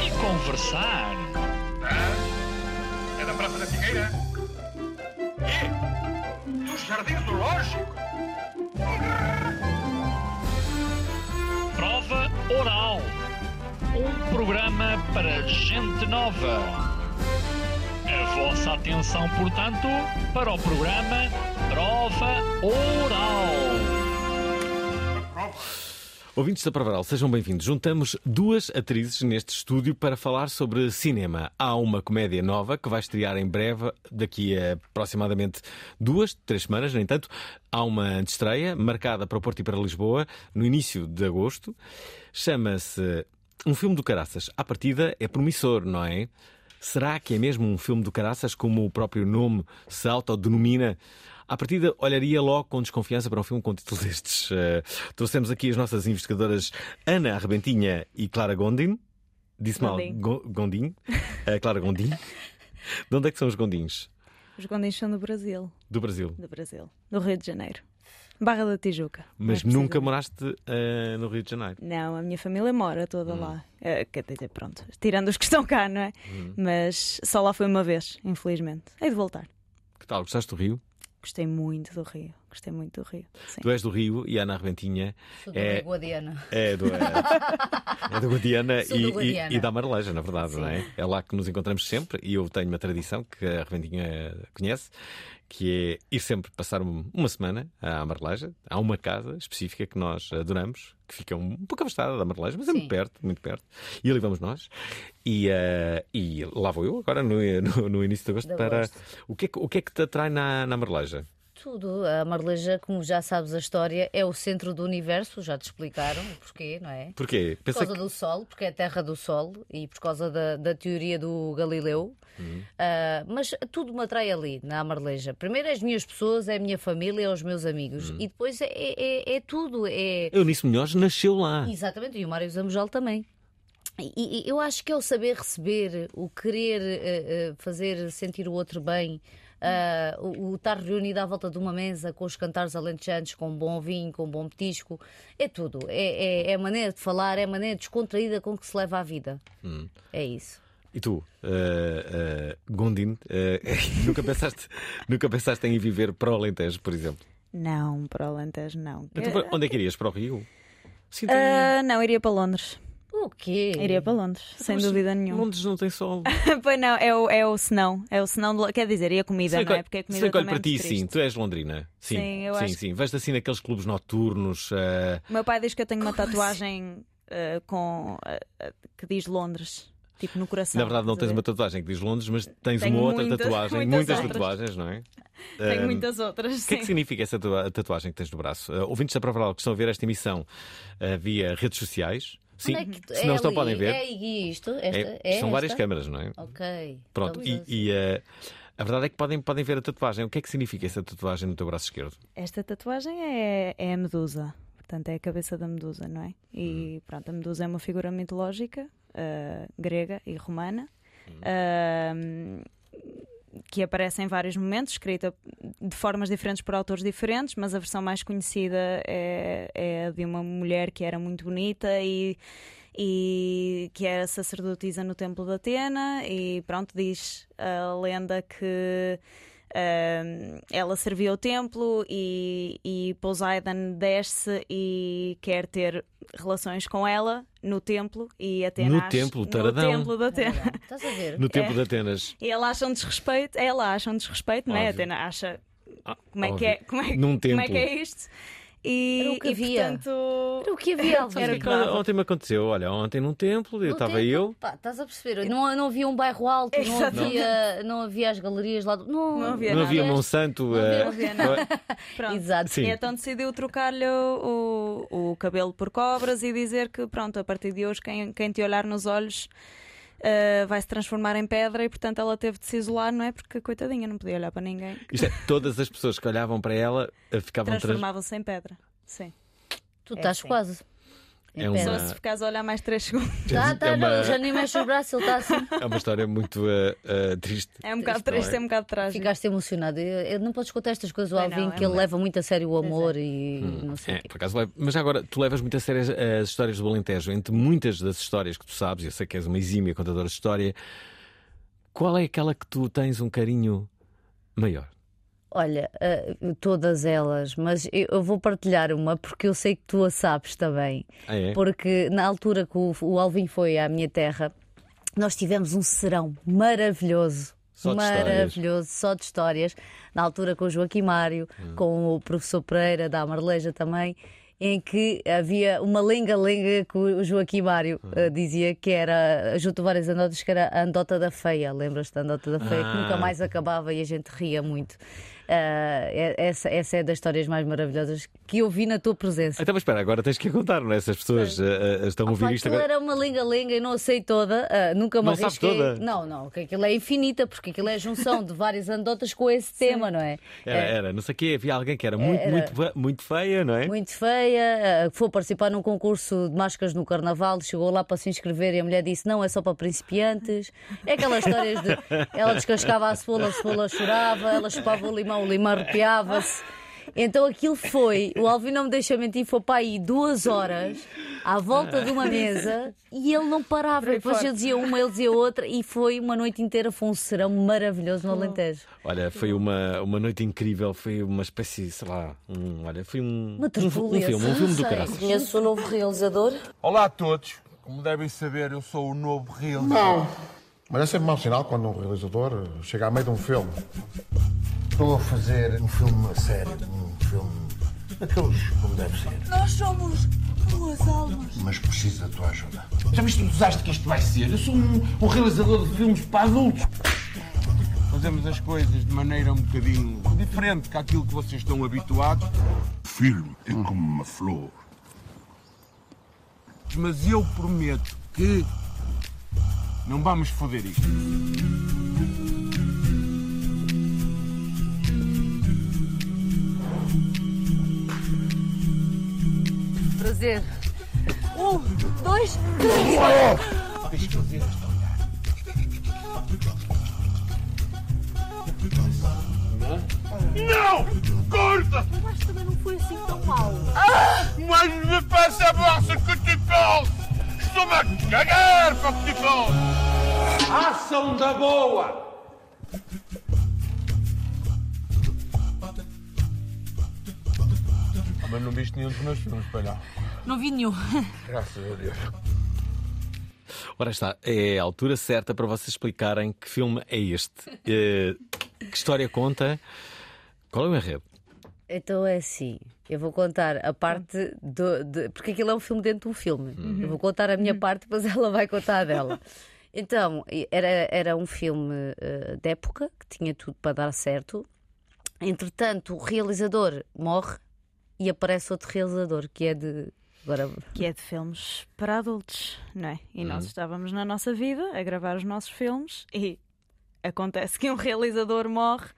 e conversar. Ah, é da Praça da Figueira? E? Dos Jardins do Lógico? Prova Oral. Um programa para gente nova. A vossa atenção, portanto, para o programa Prova Oral. Ouvintes da Provaral, sejam bem-vindos. Juntamos duas atrizes neste estúdio para falar sobre cinema. Há uma comédia nova que vai estrear em breve, daqui a aproximadamente duas, três semanas, no entanto. Há uma antestreia marcada para o Porto e para Lisboa no início de agosto. Chama-se Um Filme do Caraças. À partida é promissor, não é? Será que é mesmo um filme do Caraças, como o próprio nome se autodenomina? À partida, olharia logo com desconfiança para um filme com título destes. Uh, trouxemos aqui as nossas investigadoras Ana Arrebentinha e Clara Gondim. Disse mal, Gondim. Go- Gondim. Uh, Clara Gondim. De onde é que são os Gondins? Os Gondins são do Brasil, Do Brasil. do Brasil, do Rio de Janeiro. Barra da Tijuca. Mas mais nunca moraste uh, no Rio de Janeiro. Não, a minha família mora toda Hum. lá. Eh, quer dizer, pronto, tirando os que estão cá, não é? Hum. Mas só lá foi uma vez, infelizmente. Hei de voltar. Que tal? Gostaste do Rio? Gostei muito do Rio. Gostei muito do Rio. Sim. Tu és do Rio e a Ana Arrebentinha Sou do É- Rio Guadiana. é do, é, é do Guadiana e, do e, Guadiana. e da Amareleja, na verdade, não é? É lá que nos encontramos sempre e eu tenho uma tradição que a Arrebentinha conhece, que é ir sempre passar um- uma semana à Amareleja. Há uma casa específica que nós adoramos, que fica um pouco afastada da Amareleja, mas é Sim. muito perto, muito perto. E ali vamos nós. E, eh, e lá vou eu agora no, no, no início de agosto De para. agosto. O que, é que, o que é que te atrai na, na Amareleja? Tudo. A Marleja, como já sabes a história, é o centro do universo. Já te explicaram o porquê, não é? Porquê? Por Pensa causa que... do Sol, porque é a terra do Sol e por causa da, da teoria do Galileu. Uhum. Ah, mas tudo me atrai ali, na Amarleja. Primeiro é as minhas pessoas, é a minha família, é os meus amigos. Uhum. E depois é, é, é tudo. É... Eunice Munhoz nasceu lá. Exatamente, e o Mário Zamujal também. E, e eu acho que é o saber receber, o querer eh, eh, fazer sentir o outro bem, ah, o, o estar reunido à volta de uma mesa com os cantares alentejantes, com um bom vinho, com um bom petisco, é tudo. É, é, é a maneira de falar, é a maneira descontraída com que se leva a vida. É isso. E tu, eh, eh, Gondim, nunca, pensaste, nunca pensaste em ir viver para o Alentejo, por exemplo? Não, para o Alentejo não. Então, para- onde é que irias? Para o Rio? Sim, tem- Ah, não, iria para Londres. O quê? Iria para Londres, sem Mas dúvida nenhuma. Londres não tem sol. pois não, é o, é o senão. É o senão de... Quer dizer, e a comida, Sei não é? que- Porque a comida sei que olho também para é ti, muito sim. triste. Tu és londrina. Sim, Sim, eu sim, acho sim. Vais assim naqueles clubes noturnos. eh, O meu pai diz que eu tenho uma Como assim? tatuagem eh, com, eh, eh, que diz Londres, tipo no coração. na verdade, não tens uma tatuagem que diz Londres, mas tens Tenho uma outra muitas- tatuagem. muitas Muitas tatuagens, não é? Tenho Eh, muitas outras. O que é que significa essa tua- tatuagem que tens no braço? Uh, ouvintes da Prova que estão a ver esta emissão uh, via redes sociais. Sim, Onde é que- se não é estão ali, podem ver. É isto? Esta, É- é são várias esta? câmaras, não é? Ok. Pronto, e, assim. e, uh, a verdade é que podem, podem ver a tatuagem. O que é que significa essa tatuagem no teu braço esquerdo? Esta tatuagem é, é a medusa. Portanto, é a cabeça da medusa, não é? Hum. E pronto, a medusa é uma figura mitológica eh, grega e romana Hum. ahm, que aparece em vários momentos, escrita de formas diferentes por autores diferentes, mas a versão mais conhecida é, é de uma mulher que era muito bonita e, e que era sacerdotisa no Templo de Atena e pronto, diz a lenda que ela servia o templo e, e Poseidon desce e quer ter relações com ela no templo e Atena No templo, no taradão. templo de Atena. Estás a ver? No Templo É. de Atenas. E ela acha um desrespeito, ela acha um desrespeito, não é? Atena acha Ah, como é que é, como é, Num como é que é isto? E, Era o que e, havia. portanto. Era o que havia, Alvin. Era o que. Ontem me aconteceu, olha, ontem num templo, eu estava eu. Pá, estás a perceber? Não, não havia um bairro alto, não havia, não havia as galerias lá. Do... Não, Não havia Não havia. Monsanto. havia- eh, não havia nada. Pronto. Exato. Sim. E então decidiu trocar-lhe o, o, o cabelo por cobras e dizer que, pronto, a partir de hoje, quem, quem te olhar nos olhos eh, vai se transformar em pedra e, portanto, ela teve de se isolar, não é? Porque, coitadinha, não podia olhar para ninguém. Isto é, todas as pessoas que olhavam para ela eh, ficavam trans... Transformavam-se em pedra. Sim. Tu É estás assim. quase. É uma- Só se ficares a olhar mais 3 segundos. Tá, tá, é, não, uma, ele já nem mexe os braços, ele está assim. é uma história muito eh, eh, triste. É um bocado não triste, é? é um bocado trágico. Ficaste emocionado. Eu, eu não podes contar estas coisas ao não, Alvin, é que ele leva muito a sério o amor e Hum, não sei. É, o por acaso levo. Mas agora, tu levas muito a sério as, as histórias do Alentejo. Entre muitas das histórias que tu sabes, eu sei que és uma exímia contadora de história, qual é aquela que tu tens um carinho maior? Olha, eh, todas elas, mas eu, eu vou partilhar uma porque eu sei que tu a sabes também. Ah, é? Porque na altura que o, o Alvin foi à minha terra, nós tivemos um serão maravilhoso. Só maravilhoso, só de histórias. Na altura com o Joaquim Mário, Hum. Com o professor Pereira da Amarleja também, em que havia uma lenga-lenga que o Joaquim Mário Hum. eh, dizia que era, junto a várias anedotas, que era a andota da feia. Lembras-te da andota da feia? Que Ah. nunca mais acabava e a gente ria muito. Ah, é- essa, essa é das histórias mais maravilhosas que eu vi na tua presença. Então, mas espera, agora tens que contar, não é? Essas pessoas eh, eh, estão a ouvir isto aquilo agora. era uma lenga-lenga e não a sei toda, ah, nunca me Não arrisquei. toda? Não, não, que aquilo é infinita, porque aquilo é a junção de várias anedotas com esse tema, não é? Era, É, era, não sei o quê, havia alguém que era muito, Era. muito, muito feia, não é? Muito feia, ah, foi participar num concurso de máscaras no Carnaval, chegou lá para se inscrever e a mulher disse: Não, é só para principiantes. É aquelas histórias de ela descascava a cebola, a cebola chorava, ela chupava o limão, o limão arrepiava-se. Então aquilo foi, o Alvin não me deixa mentir, foi para aí duas horas à volta de uma mesa e ele não parava. Depois eu dizia uma, ele dizia outra e foi uma noite inteira, foi um serão maravilhoso no Alentejo. Olha, foi uma, uma noite incrível, foi uma espécie, sei lá, um, olha, foi um, Uma um, um filme, um filme do caraças. Conheço o novo realizador. Olá a todos. Como devem saber, eu sou o novo realizador. Não. Mas é sempre mau sinal quando um realizador chega a meio de um filme. Estou a fazer um filme a sério, um filme daqueles como deve ser. Nós somos duas almas. Mas preciso da tua ajuda. Já viste o desastre que isto vai ser? Eu sou um, um realizador de filmes para adultos. Fazemos as coisas de maneira um bocadinho diferente daquilo que vocês estão habituados. O filme é como uma flor. Mas eu prometo que não vamos foder isto. Prazer. Um, dois, três. Deixa eu ver esta olhar. Não! Corta! Mas também não foi assim tão mal. Mas me faça a vossa que te posso! Estou-me a cagar para que te posso! Ação da boa! Mas não viste nenhum dos meus filmes, pai não. Vi nenhum. Graças a Deus. Ora está, é a altura certa para vocês explicarem que filme é este. Eh, que história conta? Qual é o enredo? Então é assim, eu vou contar a parte do. de- porque aquilo é um filme dentro de um filme. Eu vou contar a minha parte, depois ela vai contar a dela. Então, era, era um filme eh, de época que tinha tudo para dar certo. Entretanto, o realizador morre e aparece outro realizador que é de. Agora, Que é de filmes para adultos, não é? E nós estávamos na nossa vida a gravar os nossos filmes e acontece que um realizador morre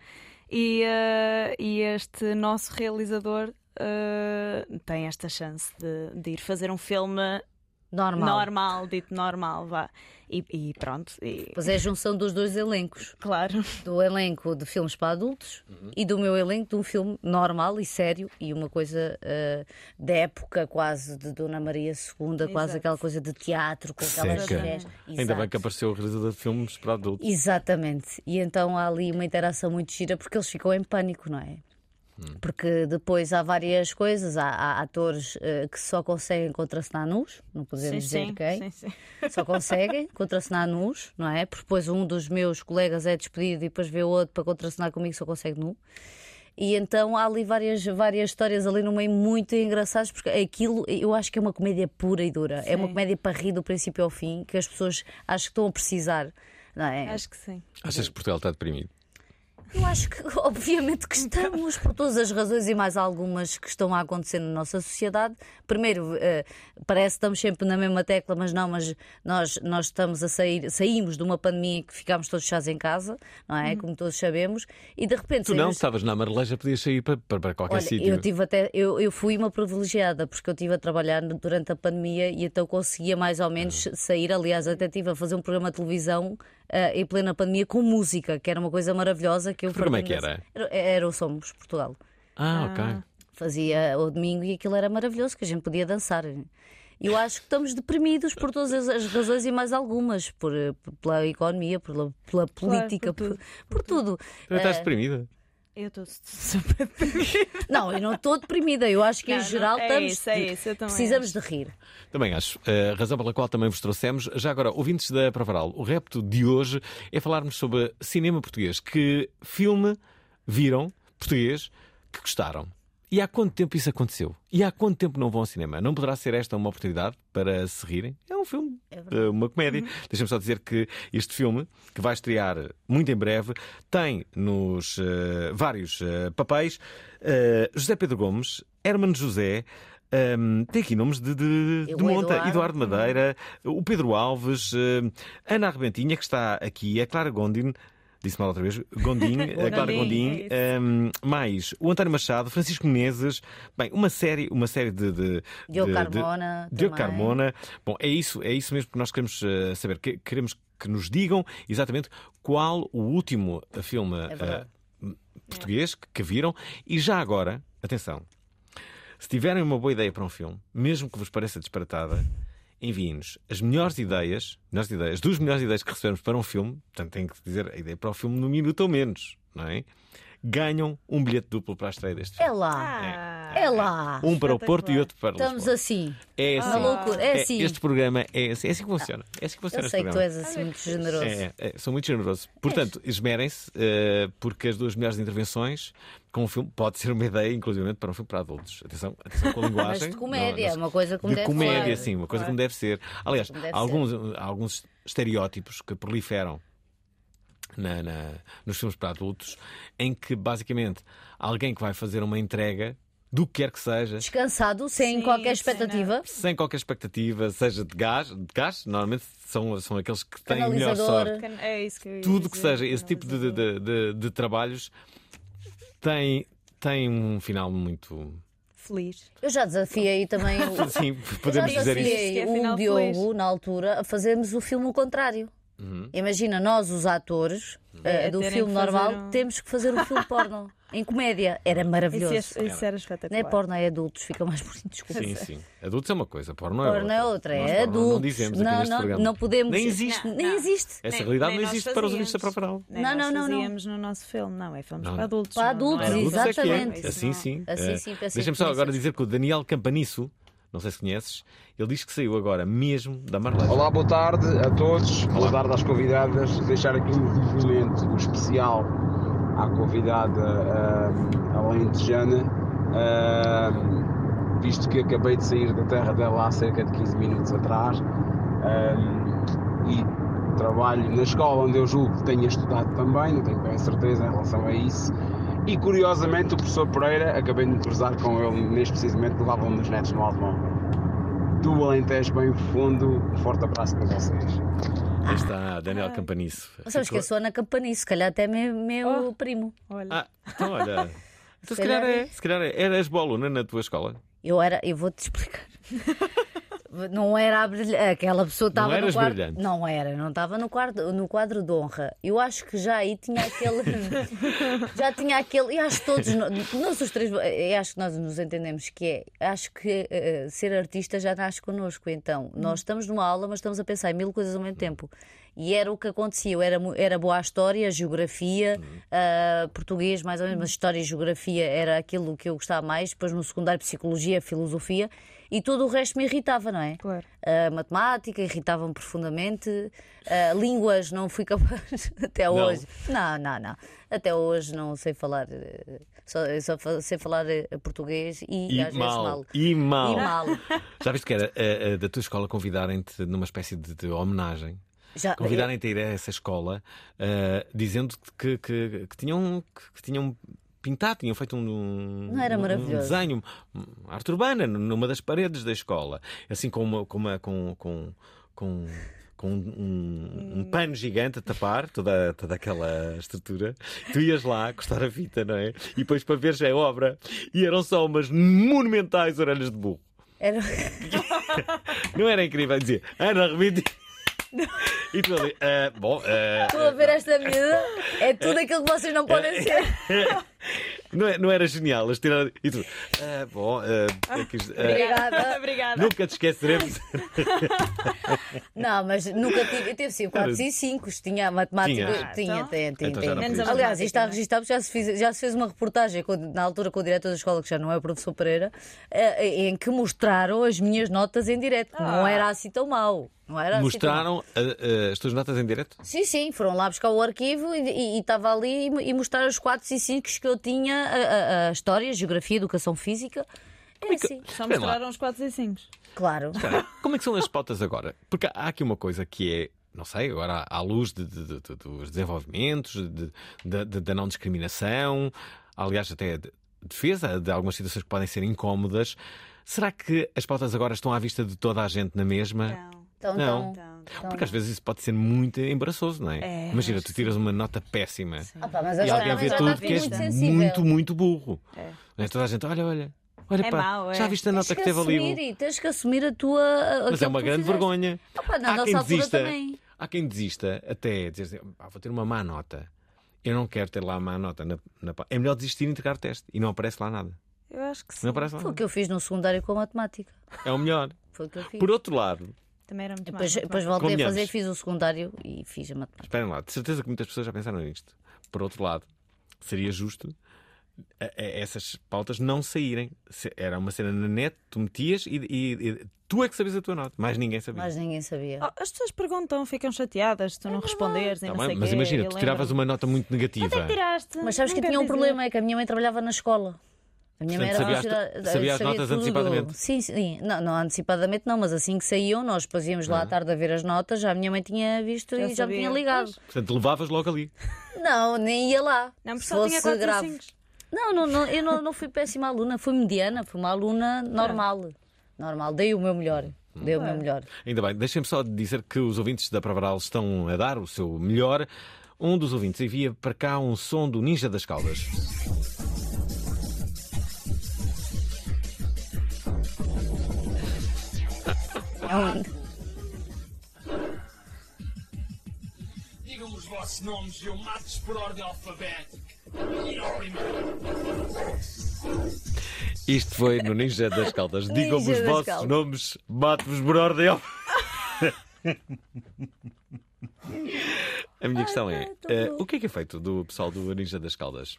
e, eh, e este nosso realizador eh, tem esta chance de, de ir fazer um filme normal. normal, dito normal, vá. E, e pronto, e, Pois é a junção dos dois elencos. claro. do elenco de filmes para adultos e do meu elenco de um filme normal e sério e uma coisa eh, da época quase de Dona Maria II, quase Exato. aquela coisa de teatro com aquelas Seca. mulheres. Ainda bem que apareceu o realizador de filmes para adultos. Exatamente. E então há ali uma interação muito gira porque eles ficam em pânico, não é? Porque depois há várias coisas, há, há atores eh, que só conseguem contracenar nus, não podemos dizer sim, quem, sim, sim. só conseguem contracenar nus, não é? Porque depois um dos meus colegas é despedido e depois vê o outro para contracenar comigo só consegue nu. E então há ali várias, várias histórias ali no meio muito engraçadas, porque aquilo eu acho que é uma comédia pura e dura. É uma Sim. comédia para rir do princípio ao fim, que as pessoas acho que estão a precisar. Não é? Acho que sim. Achas que Portugal está deprimido? Eu acho que, obviamente, que estamos, por todas as razões e mais algumas que estão a acontecer na nossa sociedade. Primeiro, eh, parece que estamos sempre na mesma tecla, mas não, mas nós, nós estamos a sair, saímos de uma pandemia em que ficámos todos fechados em casa, não é? Como todos sabemos, e de repente. Tu não, saímos- estavas na amareleja, podias sair para, para, qualquer Olha, sítio. eu tive até eu, eu fui uma privilegiada porque eu estive a trabalhar durante a pandemia e então conseguia mais ou menos Ah. sair. Aliás, até estive a fazer um programa de televisão em plena pandemia com música, que era uma coisa maravilhosa que eu programa é que era? Era, era o Somos Portugal. Ah, ok. Fazia o domingo e aquilo era maravilhoso, que a gente podia dançar. Eu acho que estamos deprimidos por todas as- razões e mais algumas, por, eh, pela economia, pela, pela política, por por, tudo, por tudo. Tu estás Eh, deprimida? Eu estou super Não, eu não estou deprimida. Eu acho que em Não, não, geral é estamos, isso, é isso, eu também precisamos de rir. Também acho. A razão pela qual também vos trouxemos, já agora, ouvintes da Provaral, o repto de hoje é falarmos sobre cinema português. Que filme viram, português, que gostaram? E há quanto tempo isso aconteceu? E há quanto tempo não vão ao cinema? Não poderá ser esta uma oportunidade para se rirem? É um filme, eh, uma comédia. Deixa-me só dizer que este filme, que vai estrear muito em breve, tem nos eh, vários eh, papéis eh, José Pedro Gomes, Hermano José. ehm, tem aqui nomes de, de, de O monta, Eduardo. Eduardo Madeira, o Pedro Alves, eh, Ana Arrebentinha, que está aqui, a Clara Gondin, disse mal outra vez, Gondim, a Clara Gondim, é ehm, mais o António Machado, Francisco Menezes, bem, uma série, uma série de. de Diogo de- de- Carmona Diogo. Carmona. Bom, é isso, é isso mesmo que nós queremos eh, saber. Que- queremos que nos digam exatamente qual o último eh, filme É eh, português que, que viram e já agora, atenção, se tiverem uma boa ideia para um filme, mesmo que vos pareça disparatada, enviem-nos as melhores ideias, melhores ideias, duas melhores ideias que recebemos para um filme, portanto tem que dizer a ideia para o filme no minuto ou menos, não é? Ganham um bilhete duplo para a estreia deste filme. É lá, Ah, é lá. Um para o Porto e outro para Estamos Lisboa. assim. É assim. Na loucura, é assim. Este programa é assim, é assim que funciona. É assim que funciona Eu sei que tu és assim muito generoso. É, é, sou muito generoso. Portanto, esmerem-se, eh, porque as duas melhores intervenções com um filme pode ser uma ideia, inclusive, para um filme para adultos. Atenção, atenção com a Mas linguagem. de comédia, Não- não- uma coisa como de deve comédia, ser. sim, uma coisa como deve ser. Aliás, deve há alguns, há alguns estereótipos que proliferam na- na- nos filmes para adultos, em que basicamente alguém que vai fazer uma entrega do que quer que seja, Descansado, sem Sim, qualquer sim, expectativa. sem qualquer expectativa, seja de gás, de gás normalmente são, são aqueles que têm melhor sorte. É isso que eu ia Tudo que seja esse tipo de, de, de- de trabalhos tem, tem um final muito. Feliz. Eu já desafiei também o. Sim, podemos dizer isso. é o Diogo, feliz. na altura, a fazermos o filme ao contrário. Uhum. Imagina, nós, os atores É, do filme normal, um- temos que fazer um filme porno. Em comédia. Era Isso, maravilhoso. é- isso era Não espetacular. é porno, é adultos, fica mais bonito. Desculpa. Sim, sim. Adultos é uma coisa, porno é Porno outra. é outra, é porno adultos. Não dizemos aqui não, neste não, programa. não podemos. Nem existe. Não, Nem não. existe. Essa Nem- realidade nem não existe para os ouvintes da. Nem Não, não, não, não. fazíamos no nosso filme, não, é filmes Não. para adultos. Para não- não adultos, é é é. exatamente. Assim sim. Assim sim, Deixa-me só agora dizer que o Daniel Campaniço, não sei se conheces, ele diz que saiu agora mesmo da Marleja. Olá, boa tarde a todos. Boa tarde às convidadas. Deixar aqui um cumprimento especial à convidada uh, alentejana, ah, visto que acabei de sair da terra dela há cerca de 15 minutos atrás ah, e trabalho na escola onde eu julgo que tenha estudado também, não tenho bem certeza em relação a isso. E curiosamente o professor Pereira, acabei de me cruzar com ele neste precisamente, levava um dos netos no automóvel do Alentejo bem fundo. Um forte abraço para vocês. Aí está, Daniel Campaniço. Não sabes que eu sou Ana Campanice, se calhar até meu, meu Oh. primo. Olha, Ah, então olha. Então, se Se calhar calhar é. Se calhar é. Eras boa aluna na tua escola. Eu era, eu vou-te explicar. Não era a brilha- aquela pessoa estava no quadro. brilhante. Não era, não estava no quadro, no quadro de honra. Eu acho que já aí tinha aquele. já tinha aquele. E acho que todos. Nós os três. Eu acho que nós nos entendemos que é. Acho que eh, ser artista já nasce connosco. Então, nós estamos numa aula, mas estamos a pensar em mil coisas ao mesmo tempo. E era o que acontecia. Eu era, era boa à história, geografia, ah, português, mais ou menos, mas história e geografia era aquilo que eu gostava mais. Depois, no secundário, psicologia, filosofia. E todo o resto me irritava, não é? Claro. A matemática irritava-me profundamente, a línguas não fui capaz até hoje. Não, não, não. Até hoje não sei falar, eh, só, só sei falar português e, E às vezes mal. mal. E mal. E mal. Já viste que era da tua escola convidarem-te numa espécie de, de homenagem? Já, Convidarem-te a ir a essa escola eh, dizendo que, que, que tinham, que, que tinham pintado, tinham feito um, Não era um- um maravilhoso? desenho, arte urbana, numa das paredes da escola. Assim com uma, com, uma, com, com, com, com um, um pano gigante a tapar toda, toda aquela estrutura. Tu ias lá cortar a fita, não é? E depois para ver já a obra. E eram só umas monumentais orelhas de burro. Era... Não era incrível dizer Ana Remite. E tu ali, "Ah, bom, ah, Estou a ver esta miúda, é tudo aquilo que vocês não podem ser. Não, é- não era genial eles tiraram. E tu, "Ah, bom, ah, é que ah, Obrigada. Obrigada. nunca te esqueceremos. Não, mas nunca tive. Eu tive sim 4 e 5. Tinha a matemática. Tinha? Tinha, tinha, tinha. Então tinha. podia. Aliás, isto está é? registado, já se, fez, já se fez uma reportagem com- na altura com o diretor da escola, que já não é o professor Pereira, eh, em que mostraram as minhas notas em direto. Não era assim tão mau. Não era assim tão mau. Mostraram ah, ah, as tuas notas em direto? Sim, sim, foram lá buscar o arquivo e- estava ali e, e mostrar os 4 e 5 que eu tinha: a, a- a história, a geografia, a educação física. É assim, Só Espera lá. mostraram os 4 e 5. claro. Cara, como é que são as pautas agora? Porque há aqui uma coisa que é, não sei, agora à luz de- de- de- de- dos desenvolvimentos, de- de- de- da não discriminação, aliás, até de defesa de algumas situações que podem ser incómodas. Será que as pautas agora estão à vista de toda a gente na mesma? Não. Então, Não. então, Porque às vezes isso pode ser muito embaraçoso, não é? É, Imagina, tu tiras uma nota péssima Ah, pá, mas e alguém vê tudo que és muito sensível. muito, muito burro. É. Não é? Toda a gente, olha, olha, olha, É pá, mau, é. já viste a Tens nota que que teve ali? assumir e tens que assumir a tua. a- Mas é uma grande fizeste. vergonha. Opa, na há nossa quem altura desista, também. há quem desista até dizer assim, "Ah, vou ter uma má nota. Eu não quero ter lá má nota. Na, na pa-". É melhor desistir e entregar teste. E não aparece lá nada. Eu acho que sim. Não aparece lá Foi o que eu fiz no secundário com a matemática. É o melhor. Foi o que eu fiz. Por outro lado, Também era muito Depois, mal. depois voltei a fazer, fiz o secundário e fiz a matemática. esperem lá, de certeza que muitas pessoas já pensaram nisto. Por outro lado, seria justo a- a- essas pautas não saírem. Se- Era uma cena na net, tu metias e, e- e tu é que sabias a tua nota. Mais ninguém sabia. Mas ninguém sabia. Oh, as pessoas perguntam, ficam chateadas se tu não responderes e Tá não mas quê, imagina, tu tiravas uma nota muito negativa. É que? Mas sabes que Não tinha um quero problema, é que a minha mãe trabalhava na escola. A minha Portanto, mãe era sabia as- funcionária- sabia as notas tudo. antecipadamente? Sim, sim. Não, não antecipadamente não, mas assim que saíam, nós depois íamos lá à tarde a ver as notas, já a minha mãe tinha visto Já e já me tinha sabia. ligado. Portanto, levavas logo ali. Não, nem ia lá. Não, porque só tinha fosse 4 grave. 5. Não, não, não, eu não, não fui péssima aluna, fui mediana, fui uma aluna normal. Normal, dei o meu melhor. Dei o meu melhor. Ainda bem, deixem-me só dizer que os ouvintes da Pravaral estão a dar o seu melhor. Um dos ouvintes envia para cá um som do Ninja das Caldas. É Digam os vossos nomes e eu mato-vos por ordem alfabética. E ao primeiro. Isto foi no Ninja das Caldas. Digam-me os vossos Caldas. nomes, mato-vos por ordem. ao- A minha questão é: louco. o que é que é feito do pessoal do Ninja das Caldas?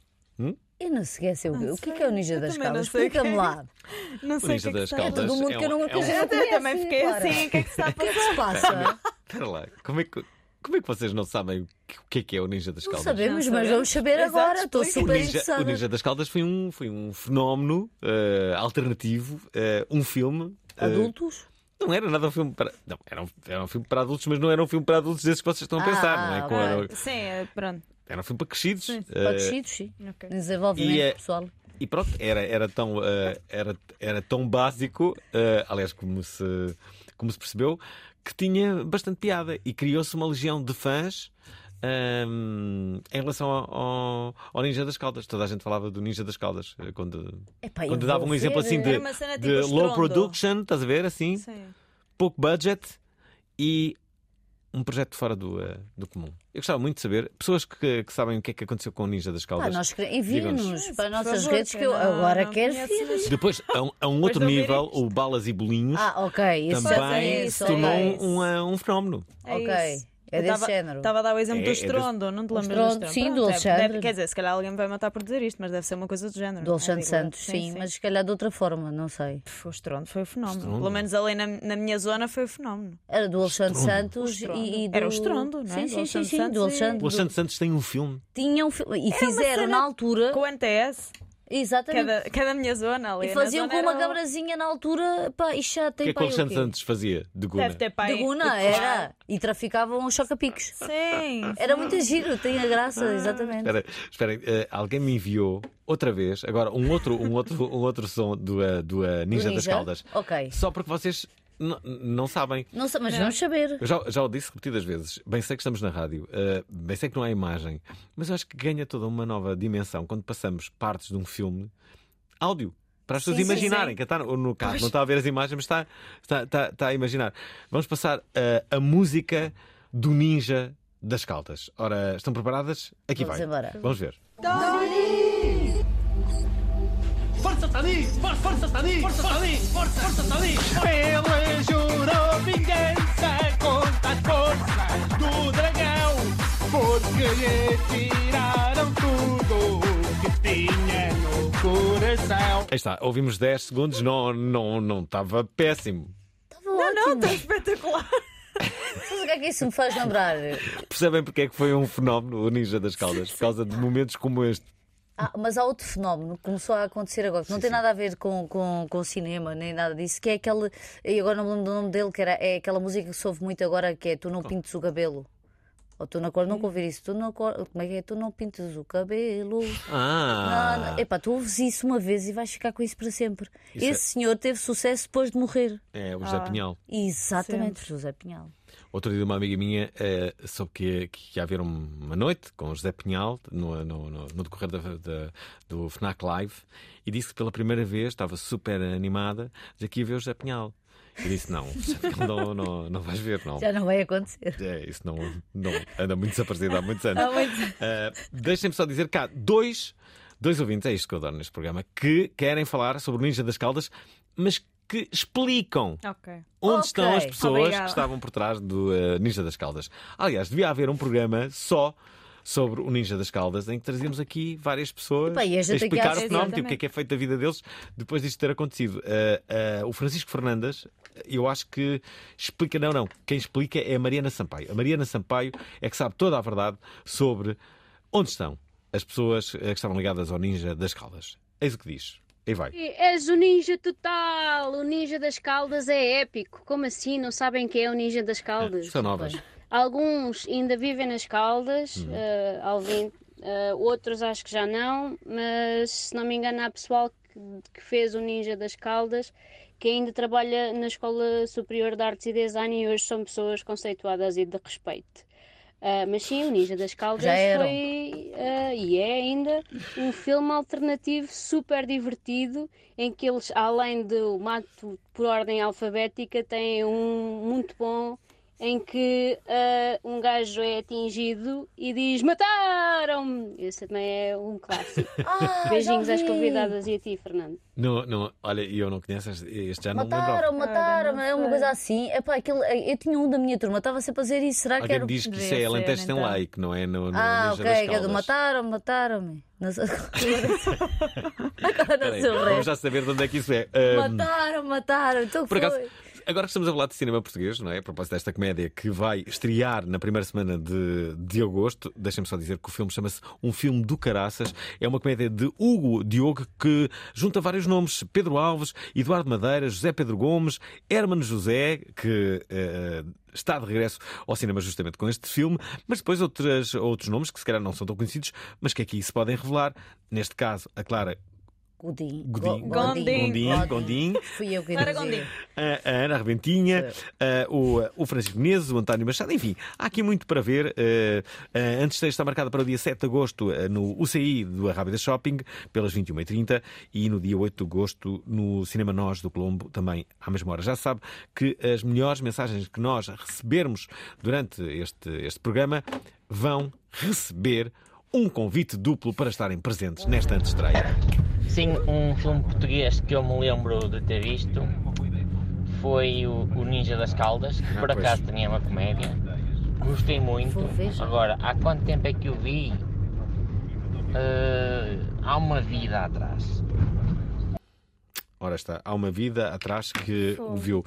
Eu não sei se eu- o que é que é o Ninja das não Caldas? é. Explica-me lá. Não O sei o Ninja que é das Caldas Todo mundo é que eu um- não é um- eu também fiquei assim, o que é que se está a O que é que passar? se passa? Espera lá, como é que. Como é que vocês não sabem o que- é que é o Ninja das Não Caldas? sabemos, Não mas vamos saber sabemos. agora. Exato, Estou explica. O super Ninja, interessada. o Ninja das Caldas foi um, foi um fenómeno eh, alternativo, eh, um filme. eh, Adultos? Não era nada um filme para. Não, era um, era um filme para adultos, mas não era um filme para adultos desses que vocês estão a pensar, Ah, não é? era, Sim, é, pronto. Era um filme para crescidos. Sim, eh, Para crescidos, sim. Ok. Desenvolvimento E, eh, pessoal. E pronto, era, era, tão, eh, era, era tão básico, eh, aliás, como se, como se percebeu, que tinha bastante piada e criou-se uma legião de fãs. ehm, em relação ao, ao- ao Ninja das Caldas, toda a gente falava do Ninja das Caldas eh, quando, Epá, quando dava um exemplo ver, assim eh, de, de tipo low production, estás a ver? Assim, Sim. pouco budget e um projeto fora do, eh, do comum. Eu gostava muito de saber, pessoas que, que sabem o que é que aconteceu com o Ninja das Caldas. nós quere- enviem-nos para as nossas favor, redes que eu não- agora não quero ver. Depois, a um, a um outro nível, isto. o Balas e Bolinhos Ah, ok. Isso também se isso, tornou ok. um, um, um fenómeno. É Ok. isso. É desse género. Estava a dar o exemplo É- do é desse- estrondo, não te lembras Estrondo, do estrondo? sim, do Pronto, é- Alexandre. deve- quer dizer, se calhar alguém me vai matar por dizer isto, mas deve ser uma coisa do género. Do Alexandre Digo eu. Santos, sim, mas se calhar de outra forma, não sei. Pff, O estrondo foi o fenómeno. Estrondo. Pelo menos ali na, na minha zona foi o fenómeno. Era do Alexandre Estrondo. Santos estrondo. e, e do... Era o estrondo, não é? Sim, Do sim, sim, sim, Santos do Alexandre. O Alexandre Santos tem um filme. Tinham um filme. E fizeram na altura. Com o NTS, Exatamente. da, que é da minha zona ali. E faziam com uma era o- na altura. Pá, isto já O tem que é que o o Alexandre? Santos fazia de Guna? Deve ter pai. De Guna, era. E traficavam os choca-picos. Sim. Era muito giro, tem a graça, Ah. exatamente. Espera, espera, eh, alguém me enviou outra vez, agora um outro, um outro, um outro som do, eh, do eh, Ninja, Do das Ninja? Caldas. Ok. Só porque vocês não sabem. Não mas vamos saber. Eu já, já o disse repetidas vezes. Bem sei que estamos na rádio, eh, bem sei que não há imagem, mas eu acho que ganha toda uma nova dimensão quando passamos partes de um filme áudio. Para as pessoas Sim, sim, imaginarem, sim. que está no, no carro, não está a ver as imagens, mas está, está, está, está a imaginar. Vamos passar eh, a música do Ninja das Caldas. Ora, estão preparadas? Aqui Vamos vai. embora. Vamos ver. Força Tani! For- Força Tani! Força Tani! Força, força Tani! Jurou vingança contra as forças do dragão Porque lhe tiraram tudo o que tinha no coração Aí está, ouvimos 10 segundos, não, não, não estava péssimo. Estava ótimo. Está espetacular. Sabes o que é que isso me faz lembrar? Percebem porque é que foi um fenómeno o Ninja das Caldas? Por causa de momentos como este. Ah, mas há outro fenómeno que começou a acontecer agora, que não tem nada a ver com, com, com cinema nem nada disso, que é aquele. E agora não me lembro do nome dele, que era, é aquela música que se ouve muito agora, que é Tu não pintes o cabelo. Ou tu não, nunca ouvir isso, tu não, cor- como é que é? Tu não pintes o cabelo. Ah! Não, não. Epá, tu ouves isso uma vez e vais ficar com isso para sempre. Isso Esse senhor teve sucesso depois de morrer. É o José Pinhal. Exatamente, José Pinhal. Outro dia, uma amiga minha eh, soube que, que ia haver um- uma noite com o José Pinhal no, no, no- no decorrer da, da- do FNAC Live e disse que pela primeira vez estava super animada de que ia ver o José Pinhal. E disse: Não, não, não, não vais ver, não. Já não vai acontecer. É, isso não, não anda muito desaparecido há muitos anos. Há muitos- Uh, Deixem-me só dizer que há dois, dois ouvintes, é isto que eu adoro neste programa, que querem falar sobre o Ninja das Caldas, mas que explicam Ok. onde Ok, estão as pessoas obrigada. que estavam por trás do uh, Ninja das Caldas. Aliás, devia haver um programa só sobre o Ninja das Caldas, em que trazíamos aqui várias pessoas e a a explicar o fenómeno e o que é que é feito da vida deles depois disto ter acontecido. Uh, uh, o Francisco Fernandes, eu acho que explica, não, não, quem explica é a Mariana Sampaio. A Mariana Sampaio é que sabe toda a verdade sobre onde estão as pessoas que estavam ligadas ao Ninja das Caldas. Eis o que diz. Aí vai. És o ninja total! O ninja das caldas é épico. Como assim? Não sabem quem é o ninja das caldas? São novas. Alguns ainda vivem nas caldas, Uhum. eh, alguém, eh, outros acho que já não, mas se não me engano há pessoal que, que fez o ninja das caldas que ainda trabalha na Escola Superior de Artes e Design e hoje são pessoas conceituadas e de respeito. Ah, mas sim, o Ninja das Caldas foi ah, e é ainda um filme alternativo super divertido em que eles, além do mato por ordem alfabética, têm um muito bom em que ah, um gajo é atingido e diz mataram-me! Esse também é um clássico. Ah, Beijinhos às vi. convidadas e a ti, Fernando. Não, não, olha, eu não conheço este, já não me lembrava. Mataram, mataram, é uma coisa assim. Epá, aquilo, eu tinha um da minha turma, estava sempre a dizer isso. Será que Alguém era. me diz que isso é Alentejo sem então. like, não é no, no Ah, ok, que é do mataram, mataram-me. Não sei- Agora não sei o Vamos já saber de onde é que isso é. Ahm, Mataram, mataram. Então Por foi. acaso, agora que estamos a falar de cinema português, não é? A propósito desta comédia que vai estrear na primeira semana de, de agosto, deixem-me só dizer que o filme chama-se Um Filme do Caraças. É uma comédia de Hugo Diogo que junta vários nomes: Pedro Alves, Eduardo Madeira, José Pedro Gomes, Hermano José, que. eh, Está de regresso ao cinema justamente com este filme, mas depois outras, outros nomes que se calhar não são tão conhecidos, mas que aqui se podem revelar. Neste caso, a Clara Godinho. Godinho. Gondim. Gondim, Gondim, Fui eu que Clara dizia. Gondim. a a Ana Arbentinha, a- o, o Francisco Menezes, o António Machado, enfim, há aqui muito para ver. Eh, A Antes está marcada para o dia 7 de agosto eh, no UCI do Arrábida Shopping, pelas 21h30, e no dia 8 de agosto no Cinema Nós do Colombo, também à mesma hora. Já sabe que as melhores mensagens que nós recebermos durante este, este programa vão receber um convite duplo para estarem presentes nesta antestreia. Sim, um filme português que eu me lembro de ter visto foi o, o Ninja das Caldas, que Ah, por acaso tinha uma comédia. Gostei muito. Agora, há quanto tempo é que eu vi? Eh, há uma vida atrás. Ora está, há uma vida atrás que o viu.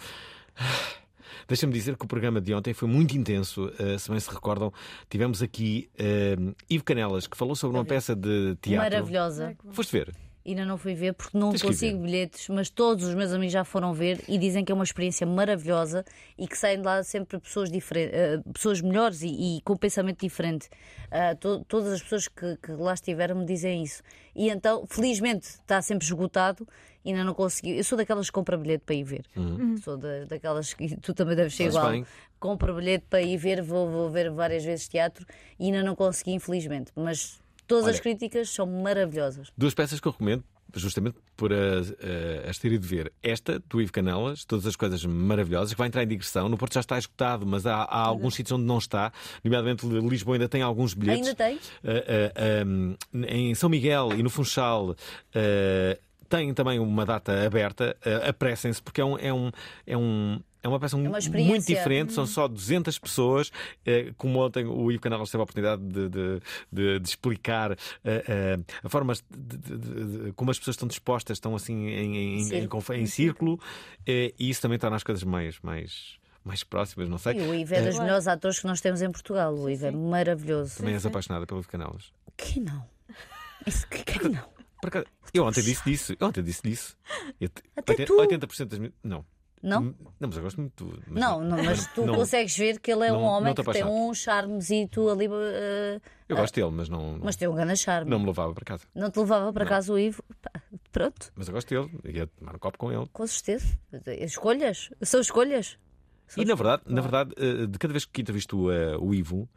Deixa-me dizer que o programa de ontem foi muito intenso. Uh, se bem se recordam, tivemos aqui uh, Ivo Canelas, que falou sobre uma peça de teatro. Maravilhosa. Foste ver? Ainda não fui ver porque não Tens consigo bilhetes, mas todos os meus amigos já foram ver e dizem que é uma experiência maravilhosa e que saem de lá sempre pessoas, diferentes, pessoas melhores e, e com pensamento diferente. Ah, to- todas as pessoas que, que lá estiveram me dizem isso. E então, felizmente, está sempre esgotado. Ainda não consegui. Eu sou daquelas que compra bilhete para ir ver. Sou da- daquelas que tu também deves ser igual. bem. Compro bilhete para ir ver, vou, vou ver várias vezes teatro e ainda não consegui, infelizmente. Mas todas as Olha. críticas são maravilhosas. Duas peças que eu recomendo, justamente por as, as ter ido ver. Esta, do Ivo Canelas, todas as coisas maravilhosas, que vai entrar em digressão. No Porto já está esgotado, mas há, há alguns sítios onde não está. Nomeadamente, Lisboa ainda tem alguns bilhetes. Ainda tem? Eh, eh, um, em São Miguel e no Funchal. eh, tem também uma data aberta, apressem-se, porque é um, é um, é um é uma peça uma experiência. muito diferente, são só 200 pessoas. eh, Como ontem o Ivo Canelas teve a oportunidade de, de- de- de explicar eh, eh, a forma de- de- de- de- como as pessoas estão dispostas, estão assim em, em- em- Círculo. em em círculo, eh, e isso também torna as coisas mais, mais, mais próximas, não sei. E o Ivo é dos Eh, melhores atores que nós temos em Portugal. O Ivo é maravilhoso. Também és apaixonada pelo Ivo Canelas. Que não? Isso que que não? Eu ontem disse disso. Eu ontem disse disso. Até 80%, tu. 80% das minhas. Não. Não? Não, mas eu gosto muito de tu. mas Não, não, mas tu não- consegues ver que ele é um não- homem não te que tem um charmezito ali. eh, Eu gosto dele, mas não, mas tem um grande charme. não me levava para casa. Não te levava para casa o Ivo? Pronto, Mas eu gosto dele. Ia tomar um copo com ele. com certeza. Escolhas. São escolhas. E na verdade, na verdade eh, de cada vez que entrevisto eh, o Ivo,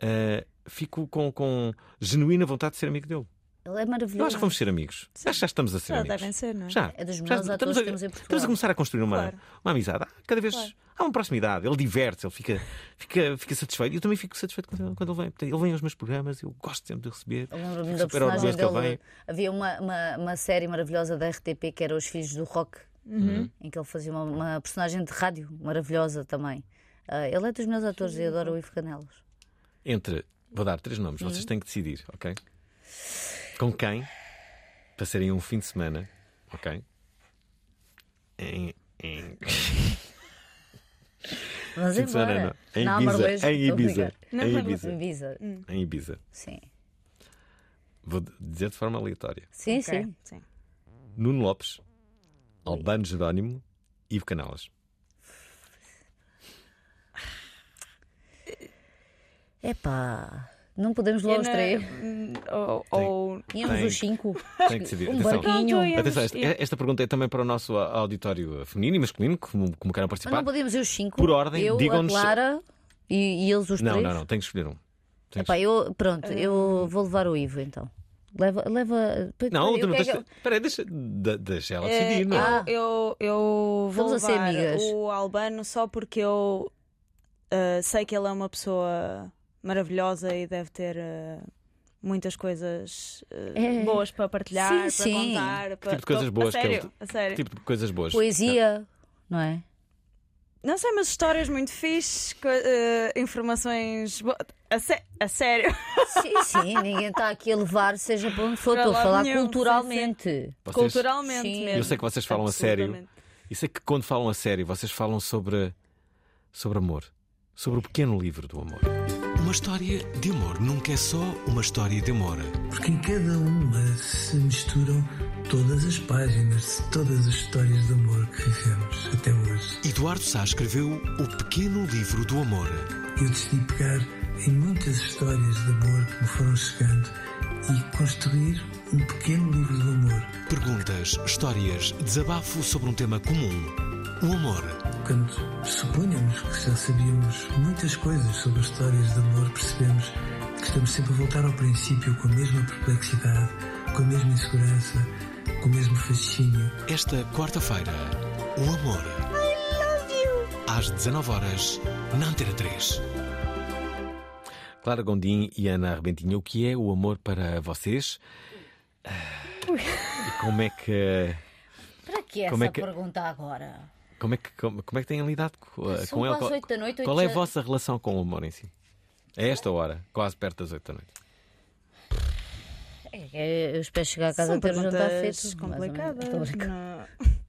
eh, fico com, com genuína vontade de ser amigo dele. Ele é Eu maravilhoso. acho que vamos ser amigos. Acho que já estamos a ser Já amigos. devem ser, não é? Já. É dos Já melhores estamos atores a, que temos em Portugal. estamos a começar a construir uma, Claro. uma amizade. Cada vez há uma proximidade. Ele diverte, ele fica, fica, fica satisfeito. E eu também fico satisfeito quando ele, quando ele vem. Ele vem aos meus programas, eu gosto sempre de receber. Eu lembro-me da personagem dele. vem. Havia uma, uma, uma série maravilhosa da RTP que era Os Filhos do Rock, Uhum. em que ele fazia uma, uma personagem de rádio maravilhosa também. Ah, ele é dos meus atores e adoro o Ivo Canelas. Entre, vou dar três nomes, vocês Uhum. têm que decidir, ok? Com quem passarem um fim de semana, ok? Em. em... Vamos Fim de semana, não. Em Não, Ibiza, em Ibiza, brincar. em Ibiza. Ibiza. Em Ibiza. Sim. Vou dizer de forma aleatória. Sim, Ok, sim. sim. Nuno Lopes, Albano Jerónimo, Ivo Canelas. Epá, não podemos levar os não- três. Ou, ou- Íamos os cinco. Tem que decidir. Um Atenção. barquinho. Atenção, esta, esta pergunta é também para o nosso auditório feminino e masculino, como, como queiram Mas participar. não podíamos ir os cinco. Por ordem, eu, a digam-nos- Clara e, e eles os Não, três. não, não, tem que escolher um. Epá, eu, pronto, eu vou levar o Ivo então. Leva. leva... Não, tu não tens. Espera aí, deixa, de- deixa ela É, decidir. não é? Ah. eu, eu, eu vou ser levar amigas. o Albano só porque eu ah, sei que ele é uma pessoa maravilhosa e deve ter ah, muitas coisas ah, É. boas para partilhar, Sim, para sim. contar. Que tipo de coisas boas a que sério, ele- a sério. Que tipo de coisas boas. Poesia, não é? Não sei, mas histórias muito fixes, co- ah, informações. A, sé- a sério. Sim, sim, ninguém está aqui a levar, seja para onde for, Para estou a falar nenhum, sim, culturalmente. Vocês- Culturalmente Sim. mesmo. Eu sei que vocês falam a sério. E sei que quando falam a sério, vocês falam sobre. sobre amor. Sobre o pequeno livro do amor. Uma história de amor nunca é só uma história de amor. Porque em cada uma se misturam todas as páginas de todas as histórias de amor que vivemos até hoje. Eduardo Sá escreveu O Pequeno Livro do Amor. Eu decidi pegar em muitas histórias de amor que me foram chegando e construir um pequeno livro do amor. Perguntas, histórias, desabafo sobre um tema comum. O amor. Quando supunhamos que já sabíamos muitas coisas sobre as histórias de amor, percebemos que estamos sempre a voltar ao princípio com a mesma perplexidade, com a mesma insegurança, com o mesmo fascínio. Esta quarta-feira, o amor. Às 19 horas, na Antena 3. Clara Gondim e Ana Arbentinha, o que é o amor para vocês? E como é que. Para que essa Como é que- pergunta agora? Como é que, como, como é que têm lidado com, eh, ele? Qual- oito da noite, oito Qual é a vossa relação com o humor em si? A esta hora, quase perto das 8 da noite. É, é, eu espero chegar a casa São ter o jantar feito. complicadas. Não-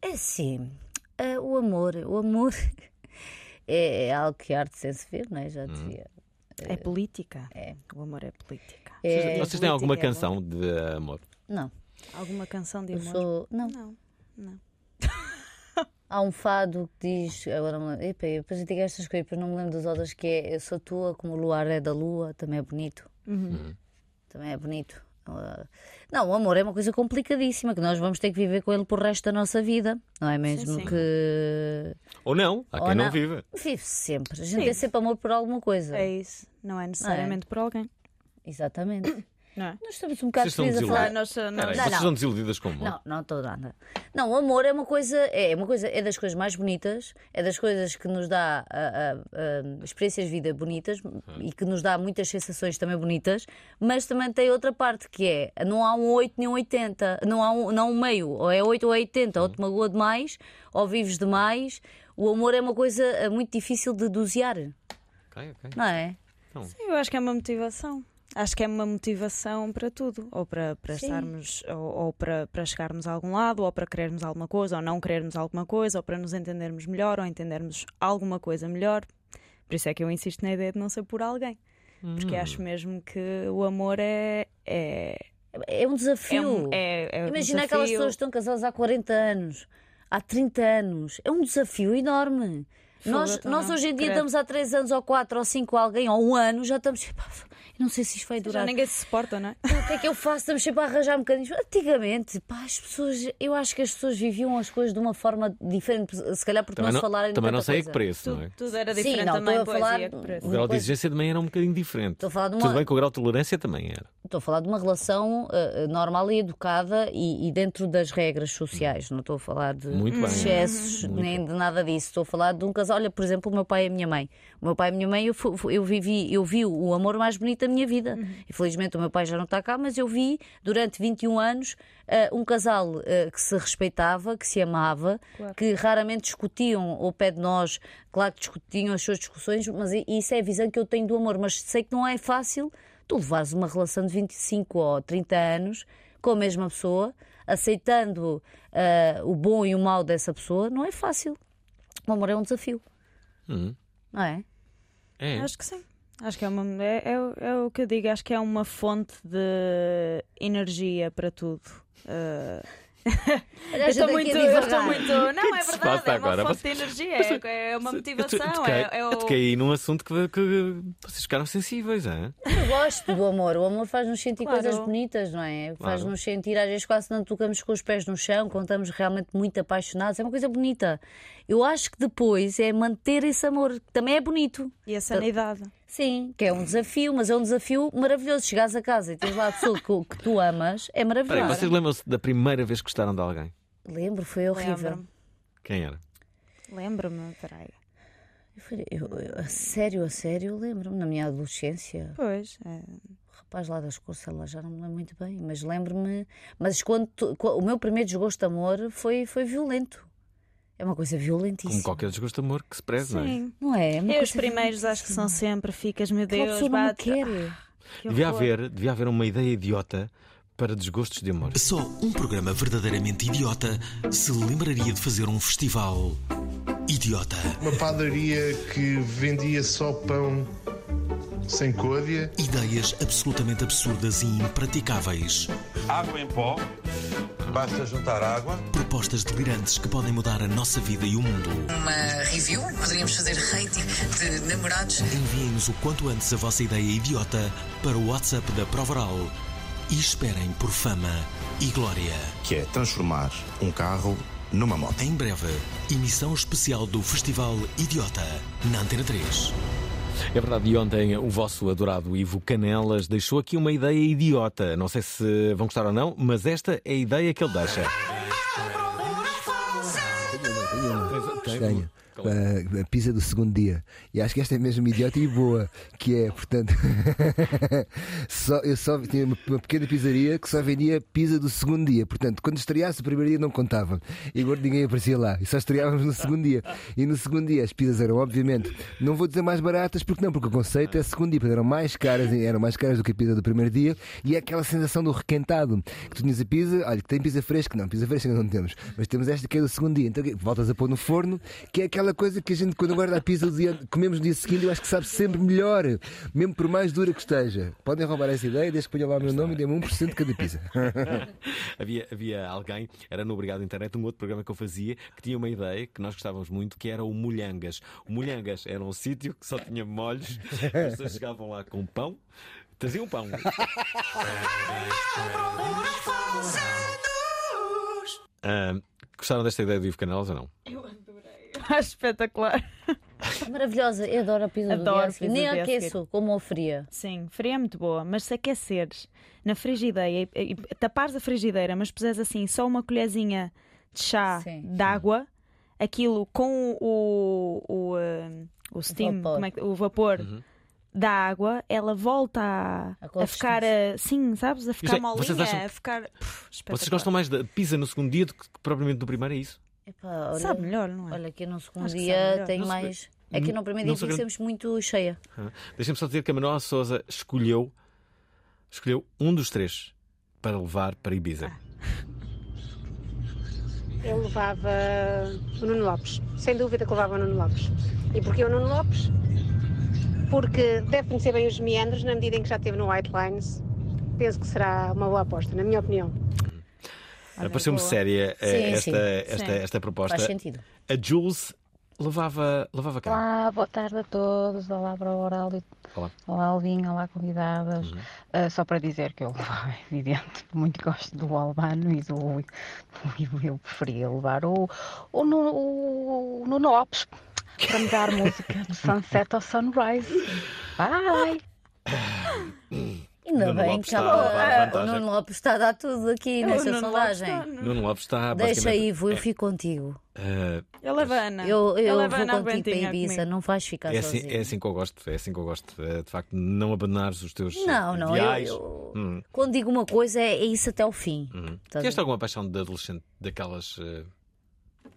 É assim, eh, o amor, o amor é, é algo que a arte sem se ver, não é? Já dizia. É política. É. O amor é política. É- Vocês, vocês têm alguma política é canção de amor? Não. Alguma canção de amor? sou. Não. Não. Não. Há um fado que diz. Agora não me lembro. Epa, eu depois eu digo estas coisas, depois não me lembro das outras, que é Eu sou tua como o luar é da lua, também é bonito. Uhum. Também é bonito. Ah, Não, o amor é uma coisa complicadíssima que nós vamos ter que viver com ele por resto da nossa vida, não é mesmo? sim. Que. Ou não? Há Ou quem não, vive. Vive sempre. A gente Sim. tem sempre amor por alguma coisa. É isso. Não é necessariamente por alguém. Exatamente. Não é? Nós estamos um bocado felizes a falar. desiludidos. Nós, Peraí, Não, vocês não. desiludidas com o amor? Não, não estou nada. Não, o amor é uma coisa, é uma coisa, é das coisas mais bonitas, é das coisas que nos dá ah, ah, ah, experiências de vida bonitas e que nos dá muitas sensações também bonitas, mas também tem outra parte que é não há um 8 nem um 80, não há um, não há um meio, ou é 8 ou é 80, ou te magoa demais, ou vives demais. O amor é uma coisa muito difícil de dosear, Ok, ok. não é? Sim, eu acho que é uma motivação. Acho que é uma motivação para tudo. Ou para, para Sim. estarmos, ou, ou para, para chegarmos a algum lado, ou para querermos alguma coisa, ou não querermos alguma coisa, ou para nos entendermos melhor, ou entendermos alguma coisa melhor. Por isso é que eu insisto na ideia de não ser por alguém. Porque Hum. acho mesmo que o amor é. é É um desafio. É um- é- é um Imagina aquelas desafio. pessoas que estão casadas há 40 anos, há 30 anos. É um desafio enorme. Nós, nós hoje em dia Credo. estamos há 3 anos, ou 4, ou 5, alguém, ou um ano, já estamos. "Pá, eu não sei se isto vai Já durar. ninguém se suporta, não é? O que é que eu faço? Estamos sempre a arranjar um bocadinho. Antigamente, pá, as pessoas. Eu acho que as pessoas viviam as coisas de uma forma diferente, se calhar porque Também não, se falarem de também não sei a coisa. que preço, não é? Tudo era Sim, diferente não, também, estou a falar. O grau de exigência também era um bocadinho diferente. Estou a falar de uma- Tudo bem que o grau de tolerância também era. Estou a falar de uma relação uh, normal e educada e, e dentro das regras sociais. Não estou a falar de Muito bem. excessos Muito nem de nada disso. Estou a falar de um casal. Olha, por exemplo, o meu pai e a minha mãe. O meu pai e a minha mãe, eu, eu vivi, eu vi o amor mais bonito da minha vida. Infelizmente, o meu pai já não está cá, mas eu vi durante 21 anos uh, um casal uh, que se respeitava, que se amava, Claro. que raramente discutiam ao pé de nós. Claro que discutiam as suas discussões, mas isso é a visão que eu tenho do amor. Mas sei que não é fácil tu levares uma relação de 25 ou 30 anos com a mesma pessoa, aceitando ah, o bom e o mau dessa pessoa, não é fácil. O amor é um desafio, Hum. não é? É. Acho que sim. Acho que é, uma, é, é- é o que eu digo, acho que é uma fonte de energia para tudo. Uh, eu estou muito, eu estou muito. Não, que é verdade, é uma agora? fonte de energia, Você- é, é uma eu- motivação. eu toquei- é, é eu o... num assunto que, que vocês ficaram sensíveis, é? Eu gosto do amor. O amor faz-nos sentir Claro. coisas bonitas, não é? Claro. Faz-nos sentir, às vezes, quase não tocamos com os pés no chão, quando estamos realmente muito apaixonados. É uma coisa bonita. Eu acho que depois é manter esse amor, que também é bonito. E a sanidade. Sim, que é um desafio, mas é um desafio maravilhoso. Chegares a casa e tens lá a pessoa que, que tu amas, é Peraí, maravilhoso. vocês lembram-se da primeira vez que gostaram de alguém? Lembro, foi horrível. Lembro-me. Quem era? Lembro-me, peraí. Eu eu- a sério, a sério, lembro-me na minha adolescência. Pois, é. O rapaz lá das cores, sei lá, já não me lembro muito bem, mas lembro-me. Mas quando tu- o meu primeiro desgosto de amor foi, foi violento. É uma coisa Como violentíssima. qualquer desgosto de amor que se preze, não é? Sim. Não é? é uma E os primeiros acho que são sempre, ficas, meu Deus, me bate. quer. Que Devia horror. haver, devia haver uma ideia idiota para desgostos de amor. Só um programa verdadeiramente idiota se lembraria de fazer um festival idiota. Uma padaria que vendia só pão sem côdea. Ideias absolutamente absurdas e impraticáveis. Água em pó. Basta juntar água. Propostas delirantes que podem mudar a nossa vida e o mundo. Uma review, poderíamos fazer rating de namorados. Enviem-nos o quanto antes a vossa ideia idiota para o WhatsApp da Provaral e esperem por fama e glória. Que é transformar um carro numa moto. Em breve, emissão especial do Festival Idiota na Antena 3. É verdade, e ontem o vosso adorado Ivo Canelas deixou aqui uma ideia idiota. Não sei se vão gostar ou não, mas esta é a ideia que ele deixa. Ganha. A pizza do segundo dia. E acho que esta é mesmo idiota e boa, que é, portanto, só, eu só tinha uma, pequena pizzaria que só vendia pizza do segundo dia. Portanto, quando estreasse o primeiro dia não contava. E agora ninguém aparecia lá. E só estreávamos no segundo dia. E no segundo dia as pizzas eram, obviamente, não vou dizer mais baratas, porque não, porque o conceito é segundo dia, eram mais caras, eram mais caras do que a pizza do primeiro dia. E é aquela sensação do requentado. Que tu tinhas a pizza, olha, que tem pizza fresca, não, pizza fresca não temos, mas temos esta que é do segundo dia. Então voltas a pôr no forno, que é aquela coisa que a gente, quando guarda a pizza dia, comemos no dia seguinte, eu acho que sabe sempre melhor, mesmo por mais dura que esteja. Podem roubar essa ideia, desde que ponham lá o meu nome e dê-me 1% de cada pizza. havia, havia alguém, era no Obrigado Internet, um outro programa que eu fazia, que tinha uma ideia que nós gostávamos muito, que era o Molhangas. O Molhangas era um sítio que só tinha molhos, as pessoas chegavam lá com pão, traziam pão. Ah, gostaram desta ideia do Ivo Canelas ou não? Eu Acho espetacular. Maravilhosa, eu adoro a pizza Adoro do dia. pizza Nem do aqueço, como a fria. Sim, fria é muito boa, mas se aqueceres na frigideira e, e tapares a frigideira, mas puseres assim só uma colherzinha de chá de água, aquilo com o, o, eh, o steam, vapor. como é que- o vapor da água, ela volta a, a ficar, eh, sim, sabes? A ficar Isto é, molinha, vocês acham a ficar. Pff, Vocês gostam mais da pizza no segundo dia do que propriamente do primeiro, é isso? Epá, olha, Sabe melhor, não é? Olha, aqui no segundo que dia sei. mais. É que no primeiro dia fico grande- muito cheia. Ah, Deixa-me só dizer que a Manuela Souza escolheu, escolheu um dos três para levar para Ibiza. Eu levava o Nuno Lopes, sem dúvida que levava o Nuno Lopes. E porquê o Nuno Lopes? Porque deve conhecer bem os meandros, na medida em que já esteve no White Lines. Penso que será uma boa aposta, na minha opinião. Pareceu-me séria eh, Sim, esta, sim. esta, Sim. esta proposta. Faz sentido. A Jules levava, levava cá. Olá, boa tarde a todos. Olá para o Oral. Olá. Olá, Alvin. Olá, convidadas. Ah, só para dizer que eu, é evidente, muito gosto do Albano e do. e Eu preferia levar o, o, Nuno- o, o Nuno Lopes para me dar música do Sunset ao Sunrise. Bye! Ainda Nuno bem Lopes que ela- o vantagem. Nuno Lopes está a dar tudo aqui O nessa Nuno sondagem. Lopes está, Nuno Lopes está Deixa basicamente- Ivo, eu fico contigo. Eh, Eu levo a Ana. Eu, eu a vou Ana contigo para Ibiza, comigo. não vais ficar é, assim, sozinho. é assim que eu gosto, é assim que eu gosto. Eh, de facto, não abandonares os teus Não, não, eu- ideais. eu- Hum, Quando digo uma coisa, é, é isso até ao fim. hum. A Tiveste ver? alguma paixão de adolescente daquelas. eh,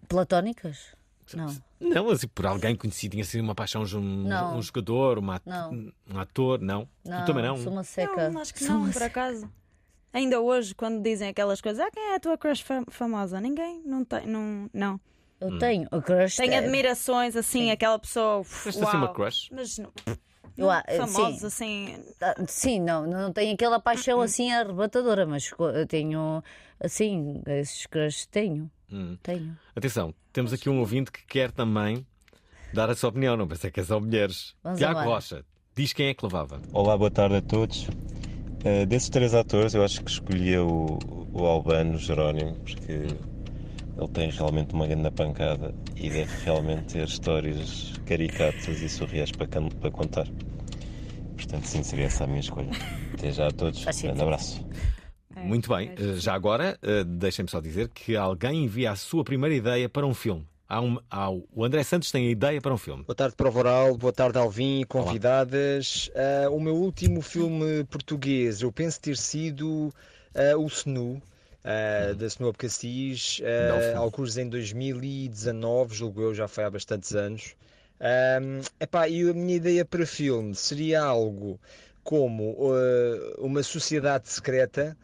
Platónicas? Não. Não, assim, por alguém conhecido, tinha sido uma paixão de um, Não. um jogador, uma at- Não. um ator, não? Não, tu também não? sou uma seca. Não, acho que Sou não, uma por seca. acaso. Ainda hoje, quando dizem aquelas coisas, ah, quem é a tua crush fam- famosa? Ninguém, não tem, não. não. Eu tenho a crush. Tenho é- admirações, assim, aquela pessoa. Tens assim uma crush? Mas não. Eu, famosos, sim. assim. Ah, Sim, não, não tenho aquela paixão Uhum. assim arrebatadora, mas co- eu tenho, assim, esses crushes tenho. Hum. Tenho. Atenção, temos aqui um ouvinte que quer também dar a sua opinião, não pensei que é só mulheres. Vamos Tiago embora. Rocha, diz quem é que levava. Olá, boa tarde a todos. Eh, desses três atores, eu acho que escolhia o, o Albano Jerónimo, porque ele tem realmente uma grande pancada e deve realmente ter histórias caricatas e surreais para, para contar. Portanto, sim, seria essa a minha escolha. Até já a todos. Um grande abraço. Muito bem, eh, já agora, eh, deixem-me só dizer que alguém envia a sua primeira ideia para um filme. Há um, há o o André Santos tem a ideia para um filme. Boa tarde, Prova Oral. Boa tarde, Alvin e convidadas. Ah, o meu último filme português, eu penso ter sido ah, O Snu, ah, da Snu Cassis, filme. alguns em 2019, julgo eu, já foi há bastantes anos. Ahm, epá, e a minha ideia para filme seria algo como ah, uma sociedade secreta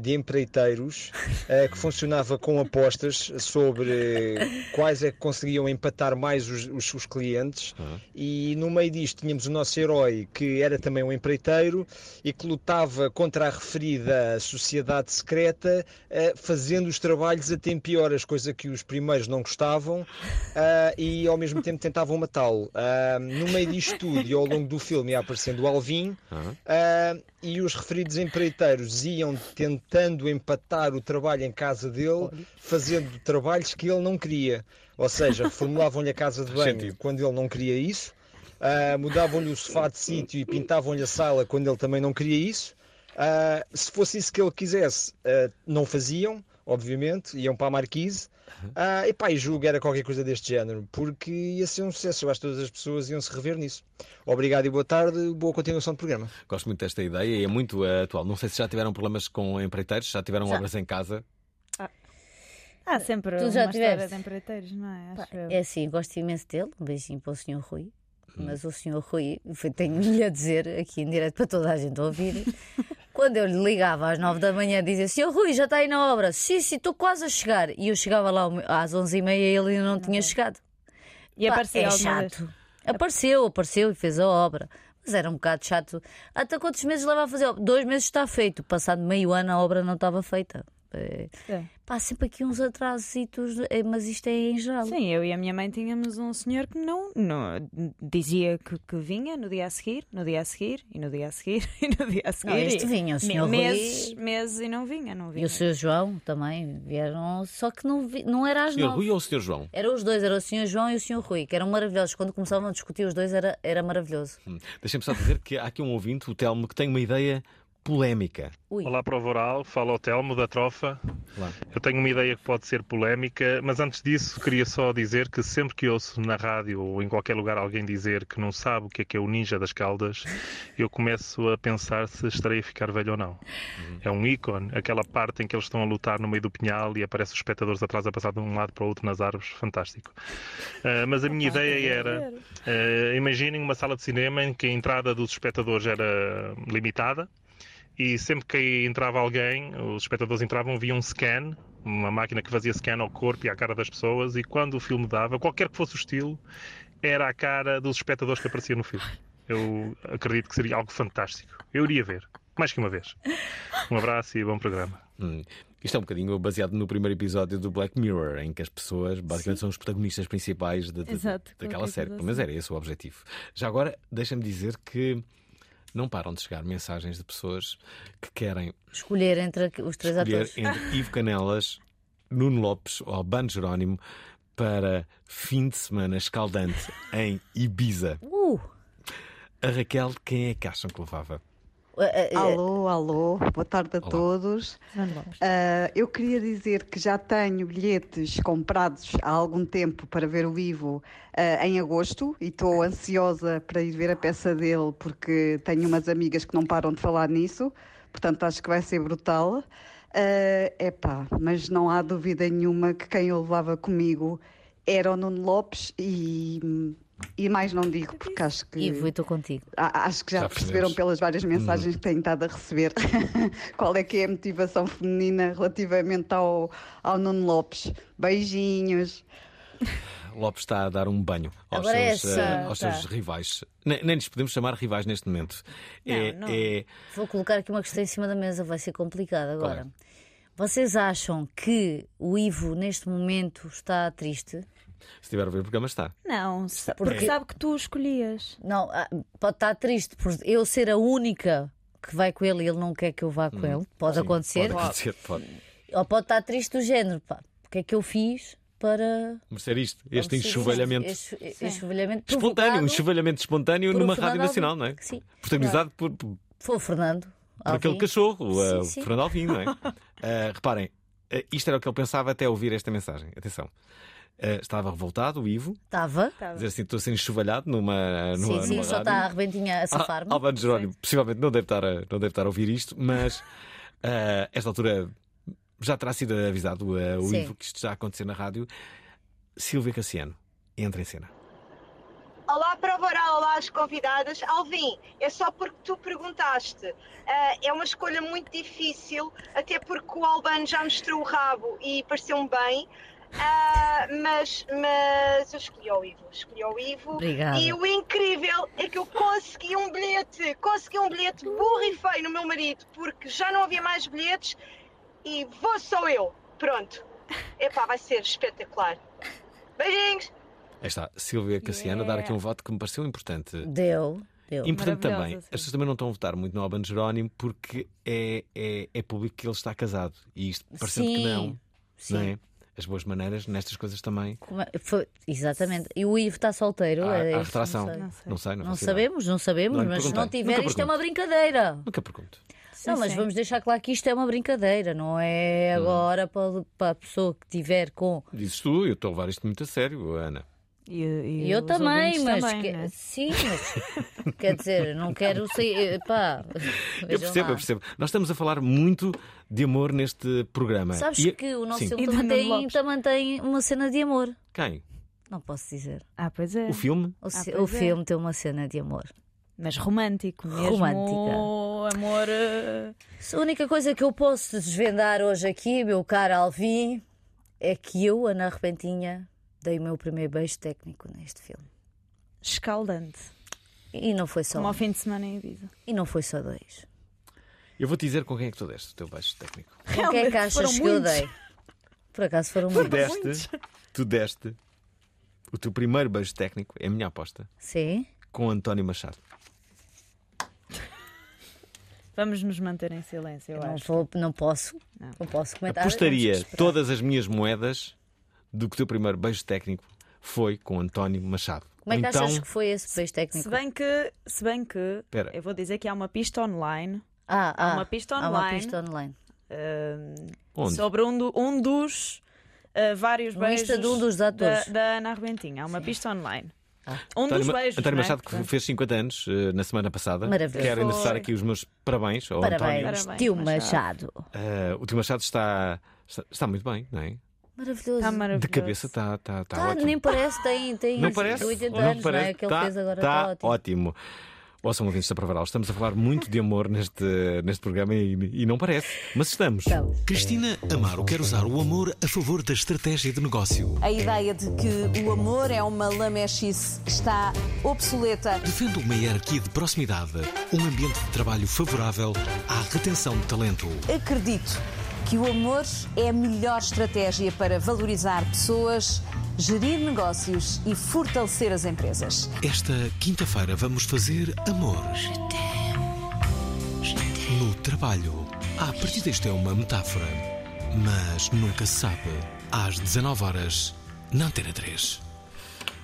de empreiteiros ah, que funcionava com apostas sobre quais é que conseguiam empatar mais os, os- os clientes. E no meio disto tínhamos o nosso herói que era também um empreiteiro e que lutava contra a referida sociedade secreta ah, fazendo os trabalhos a tempo e horas, coisa que os primeiros não gostavam e ao mesmo tempo tentavam matá-lo. No meio disto tudo e ao longo do filme ia aparecendo o Alvin ah, e os referidos empreiteiros iam tentando empatar o trabalho em casa dele, fazendo trabalhos que ele não queria. Ou seja, reformulavam-lhe a casa de banho sentido. quando ele não queria isso, ah, mudavam-lhe o sofá de sítio e pintavam-lhe a sala quando ele também não queria isso. Ah, se fosse isso que ele quisesse, ah, não faziam. obviamente, iam para a Marquise. Ah, epá, e julgo que era qualquer coisa deste género, porque ia ser um sucesso. Eu acho que todas as pessoas iam se rever nisso. Obrigado e boa tarde, boa continuação do programa. Gosto muito desta ideia e é muito eh, atual. Não sei se já tiveram problemas com empreiteiros, já tiveram Já. obras em casa. Há sempre Tu já tiveste? de empreiteiros, não é? Acho eu. É assim, gosto imenso dele. Um beijinho para o Sr. Rui. Hum. Mas o Sr. Rui, tenho-lhe a dizer aqui em direto para toda a gente ouvir. Quando eu lhe ligava às nove da manhã, dizia: Sr. Rui, já está aí na obra. Sim, sim, estou quase a chegar. E eu chegava lá às onze e meia e ele ainda não tinha chegado. E Pá, aparecia é chato. Apareceu, apareceu e fez a obra. Mas era um bocado chato. Até quantos meses leva a fazer? Dois meses está feito. Passado meio ano a obra não estava feita. É. Pá, sempre aqui uns atrasitos, é, mas isto é em geral. Sim, eu e a minha mãe tínhamos um senhor que não, não dizia que, que vinha no dia a seguir, no dia a seguir, e no dia a seguir, e no dia a seguir. este e vinha, o senhor Rui- meses, meses e não vinha, não E vinha. o Sr. João também vieram, só que não, vi- não era às Senhor nove. Rui ou o Senhor João? Eram os dois, era o Sr. João e o Sr. Rui, que eram maravilhosos. Quando começavam a discutir os dois, era, era maravilhoso. Hum. Deixem-me só dizer que há aqui um ouvinte, o Telmo, que tem uma ideia polémica. Olá para o Voral, fala o Telmo da Trofa. Eu tenho uma ideia que pode ser polémica, mas antes disso queria só dizer que sempre que ouço na rádio ou em qualquer lugar alguém dizer que não sabe o que é que é o Ninja das Caldas, eu começo a pensar se estarei a ficar velho ou não. É um ícone, aquela parte em que eles estão a lutar no meio do pinhal e aparecem os espectadores atrás a passar de um lado para o outro nas árvores, fantástico. Ah, mas a minha ideia era, ah, imaginem uma sala de cinema em que a entrada dos espectadores era limitada, e sempre que entrava alguém, os espectadores entravam via um scan, uma máquina que fazia scan ao corpo e à cara das pessoas, e quando o filme dava, qualquer que fosse o estilo, era a cara dos espectadores que aparecia no filme. Eu acredito que seria algo fantástico. Eu iria ver, mais que uma vez. Um abraço e bom programa. Hum. Isto é um bocadinho baseado no primeiro episódio do Black Mirror, em que as pessoas basicamente são os protagonistas principais de- de- Exato, daquela série. assim. era esse o objetivo. Já agora, deixa-me dizer que não param de chegar mensagens de pessoas que querem Escolher entre os três escolher atores. entre Ivo Canelas, Nuno Lopes ou Albano Jerónimo para fim de semana escaldante em Ibiza. Uh! A Raquel, quem é que acham que levava? Alô, alô, boa tarde a todos. Ah, eu queria dizer que já tenho bilhetes comprados há algum tempo para ver o Ivo ah, em agosto e estou ansiosa para ir ver a peça dele porque tenho umas amigas que não param de falar nisso, portanto acho que vai ser brutal. É epá, mas não há dúvida nenhuma que quem eu levava comigo era o Nuno Lopes e, e mais não digo porque acho que. Ivo, eu estou contigo. Acho que já, Já perceberam pelas várias mensagens que têm estado a receber qual é que é a motivação feminina relativamente ao, ao Nuno Lopes. Beijinhos. Lopes está a dar um banho aos, é seus, eh, aos tá. seus rivais. Nem, nem lhes podemos chamar rivais neste momento. É, Não, não. é- Vou colocar aqui uma questão em cima da mesa, vai ser complicado é? agora. Vocês acham que o Ivo neste momento está triste? Se tiver a ver o programa, está. Não, porque Porque- sabe que tu o escolhias. Não, ah, pode estar triste por eu ser a única que vai com ele e ele não quer que eu vá com Hum. ele. Pode Sim, acontecer. Pode acontecer, pode. Ou pode estar triste do género, pá. O que é que eu fiz para. Merecer isto, este enxovalhamento. Este, este enxovalhamento Espontâneo, um enxovalhamento espontâneo por numa Fernando rádio nacional, Alvim. não é? Sim. Protagonizado por, por Foi o Fernando. aquele Alvim. cachorro, Sim, uh, sim. Fernando Alvim, não é? Uh, reparem, uh, isto era o que ele pensava até ouvir esta mensagem. Atenção. Uh, estava revoltado, o Ivo. Estava. Dizer assim, estou a ser enxovalhado numa, numa, Sim, sim, numa só rádio. está a rebentinha a Ah, safar-me. Albano Jerónimo, possivelmente não deve, estar a, não deve estar a ouvir isto, mas a esta altura já terá sido avisado uh, o Sim. Ivo que isto está a acontecer na rádio. Silvia Cassiano, entra em cena. Olá para o Varal, olá às convidadas. Alvin, é só porque tu perguntaste. Ah, é uma escolha muito difícil, até porque o Albano já mostrou o rabo e pareceu-me bem. Ah, mas, mas eu escolhi o Ivo, escolhi o Ivo. Obrigada. E o incrível é que eu consegui um bilhete, consegui um bilhete burro e feio no meu marido, porque já não havia mais bilhetes e vou só eu. Pronto. Epá, vai ser espetacular. Beijinhos! Aí está, Silvia Cassiano a dar aqui um voto que me pareceu importante. Deu, deu. Importante também, as pessoas também não estão a votar muito no Albano Jerónimo porque é, é, é público que ele está casado. E isto, parecendo que não, sim. não é? As boas maneiras nestas coisas também. Como é- foi- exatamente. E o Ivo está solteiro? Há, é há retração. Não sei. Não sei, não, Não sabemos, não sabemos, Não mas se não tiver, Nunca isto é pergunto. uma brincadeira. Nunca pergunto. não, mas sim. vamos deixar claro que isto é uma brincadeira, não é Hum. agora para, para a pessoa que tiver com. Dizes tu, eu estou a levar isto muito a sério, Ana. E, e eu os também, mas também, que- né? sim, mas quer dizer, não quero ser. Pá, Eu percebo, lá. eu percebo. Nós estamos a falar muito de amor neste programa. Sabes E- que o nosso Sim. filme E também tem, também tem uma cena de amor. Quem? Não posso dizer. Ah, pois é. O filme? O, Ah, o é. filme tem uma cena de amor. Mas romântico mesmo. Romântica. Amor. eh, A única coisa que eu posso desvendar hoje aqui, meu caro Alvin, é que eu, Ana Repentinha, dei o meu primeiro beijo técnico neste filme. escaldante. E não foi só. Como ao um. fim de semana em Ibiza. E não foi só dois. Eu vou te dizer com quem é que tu deste o teu beijo técnico. Com quem é que achas foram que eu muitos. dei? Por acaso foram Tu muitos. deste, tu deste o teu primeiro beijo técnico, é a minha aposta, Sim. com António Machado. Vamos nos manter em silêncio, eu Não, acho. vou, não posso. Não posso comentar. Apostaria todas as minhas moedas do que o teu primeiro beijo técnico foi com António Machado. Como é que então, achas que foi esse beijo técnico? Se bem que, se bem que Espera. eu vou dizer que há uma pista online. Ah, há ah, uma pista há online. uma pista online. Onde? sobre um, do- um dos uh, vários beijos de um dos atores. da, da Ana Arbentinha. Há uma pista online. Um António, dos beijos. António é? Machado, que fez 50 anos eh, na semana passada. Maravilhoso. Quero endereçar aqui os meus parabéns ao Parabéns, António. tio Parabéns, Machado. Eh, o tio Machado está, está, está muito bem, não é? Maravilhoso. De maravilhoso. cabeça está, está, está Tá, ótimo. nem parece, tem, tem Não parece? 80 não anos, parece? não é? Que ele Tá- fez agora tá está ótimo. ótimo. Ouçam ouvintes da Provaral, estamos a falar muito de amor neste, neste programa e, e não parece, mas estamos. Cristina Amaro quer usar o amor a favor da estratégia de negócio. A ideia de que o amor é uma lamechice está obsoleta. Defende uma hierarquia de proximidade, um ambiente de trabalho favorável à retenção de talento. Acredito que o amor é a melhor estratégia para valorizar pessoas, gerir negócios e fortalecer as empresas. Esta quinta-feira vamos fazer amor. No trabalho. À partida isto é uma metáfora, mas nunca se sabe. Às 19 horas, na Antena 3.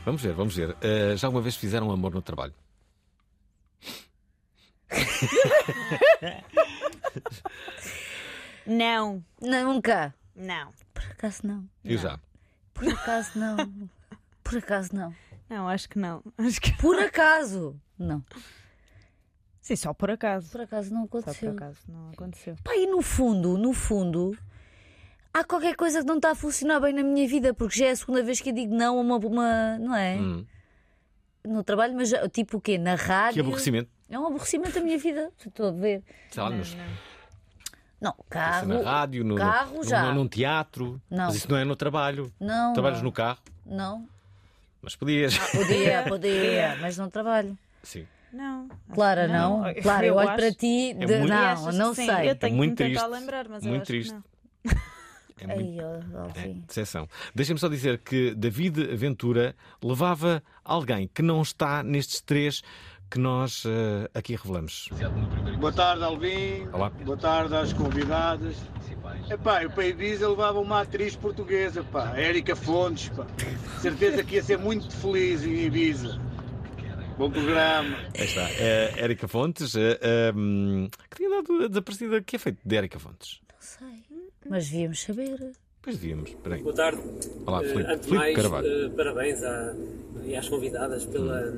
Vamos ver, vamos ver. Eh, já alguma vez fizeram amor no trabalho? Não. Nunca. Não. Por acaso não. Eu já. Por acaso não. Por acaso não. Não, acho que não. Acho que... Por acaso. Não. Sim, só por acaso. Por acaso não Só por aconteceu. acaso não aconteceu. Pá, e no fundo, no fundo, há qualquer coisa que não está a funcionar bem na minha vida, porque já é a segunda vez que eu digo não a uma. uma não é? Hum. No trabalho, mas já- tipo o quê? Na rádio. Que aborrecimento. É um aborrecimento da minha vida. Estou a ver. Sei lá, nos, Não, carro. na rádio, no, carro no, já. no- num teatro. Não. Mas isso não é no trabalho. Não. Trabalhas não. no carro, Não. mas podias. Podia, podia, mas não trabalho. Sim. Não. Clara, não. Clara, eu, olho para ti. É de- muito- não, não sei. Eu tenho muito que me tentar triste. lembrar, mas eu Muito acho triste. que não. É muito Ai, ó, Alvin. decepção. Deixem-me só dizer que David Ventura levava alguém que não está nestes três que nós eh, aqui revelamos. Boa tarde, Alvin. Olá. Boa tarde às convidadas. Epá, eu para Ibiza levava uma atriz portuguesa, pá, Érica Fontes, pá. Certeza que ia ser muito feliz em Ibiza. Bom programa. Aí está. Eh, Érica Fontes, eh, ehm, que tinha dado a desaparecida. O que é feito de Érica Fontes? Não sei. Mas devíamos saber. Pois devíamos. Espera aí. Boa tarde. Olá, Filipe. antes de Filipe mais, Carvalho. eh, parabéns à, e às convidadas pela,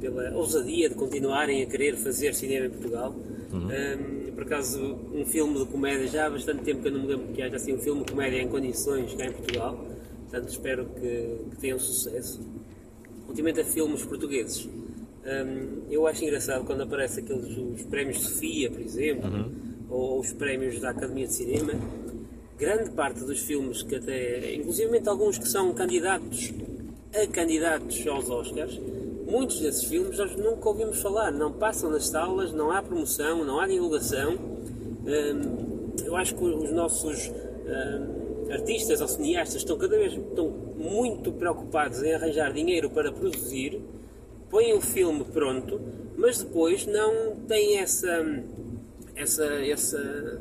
pela ousadia de continuarem a querer fazer cinema em Portugal. Uhum. Eh, por acaso, um filme de comédia, já há bastante tempo que eu não me lembro que haja assim um filme de comédia em condições cá em Portugal. Portanto, espero que, que tenham sucesso. Ultimamente a filmes portugueses. Hum, eu acho engraçado quando aparecem aqueles os prémios Sofia, por exemplo, Uhum. ou os prémios da Academia de Cinema. Grande parte dos filmes que até, inclusive alguns que são candidatos a candidatos aos Oscars, muitos desses filmes nós nunca ouvimos falar, não passam nas salas, não há promoção, não há divulgação. Hum, eu acho que os nossos hum, artistas ou cineastas estão cada vez estão muito preocupados em arranjar dinheiro para produzir, põem o filme pronto, mas depois não têm essa essa essa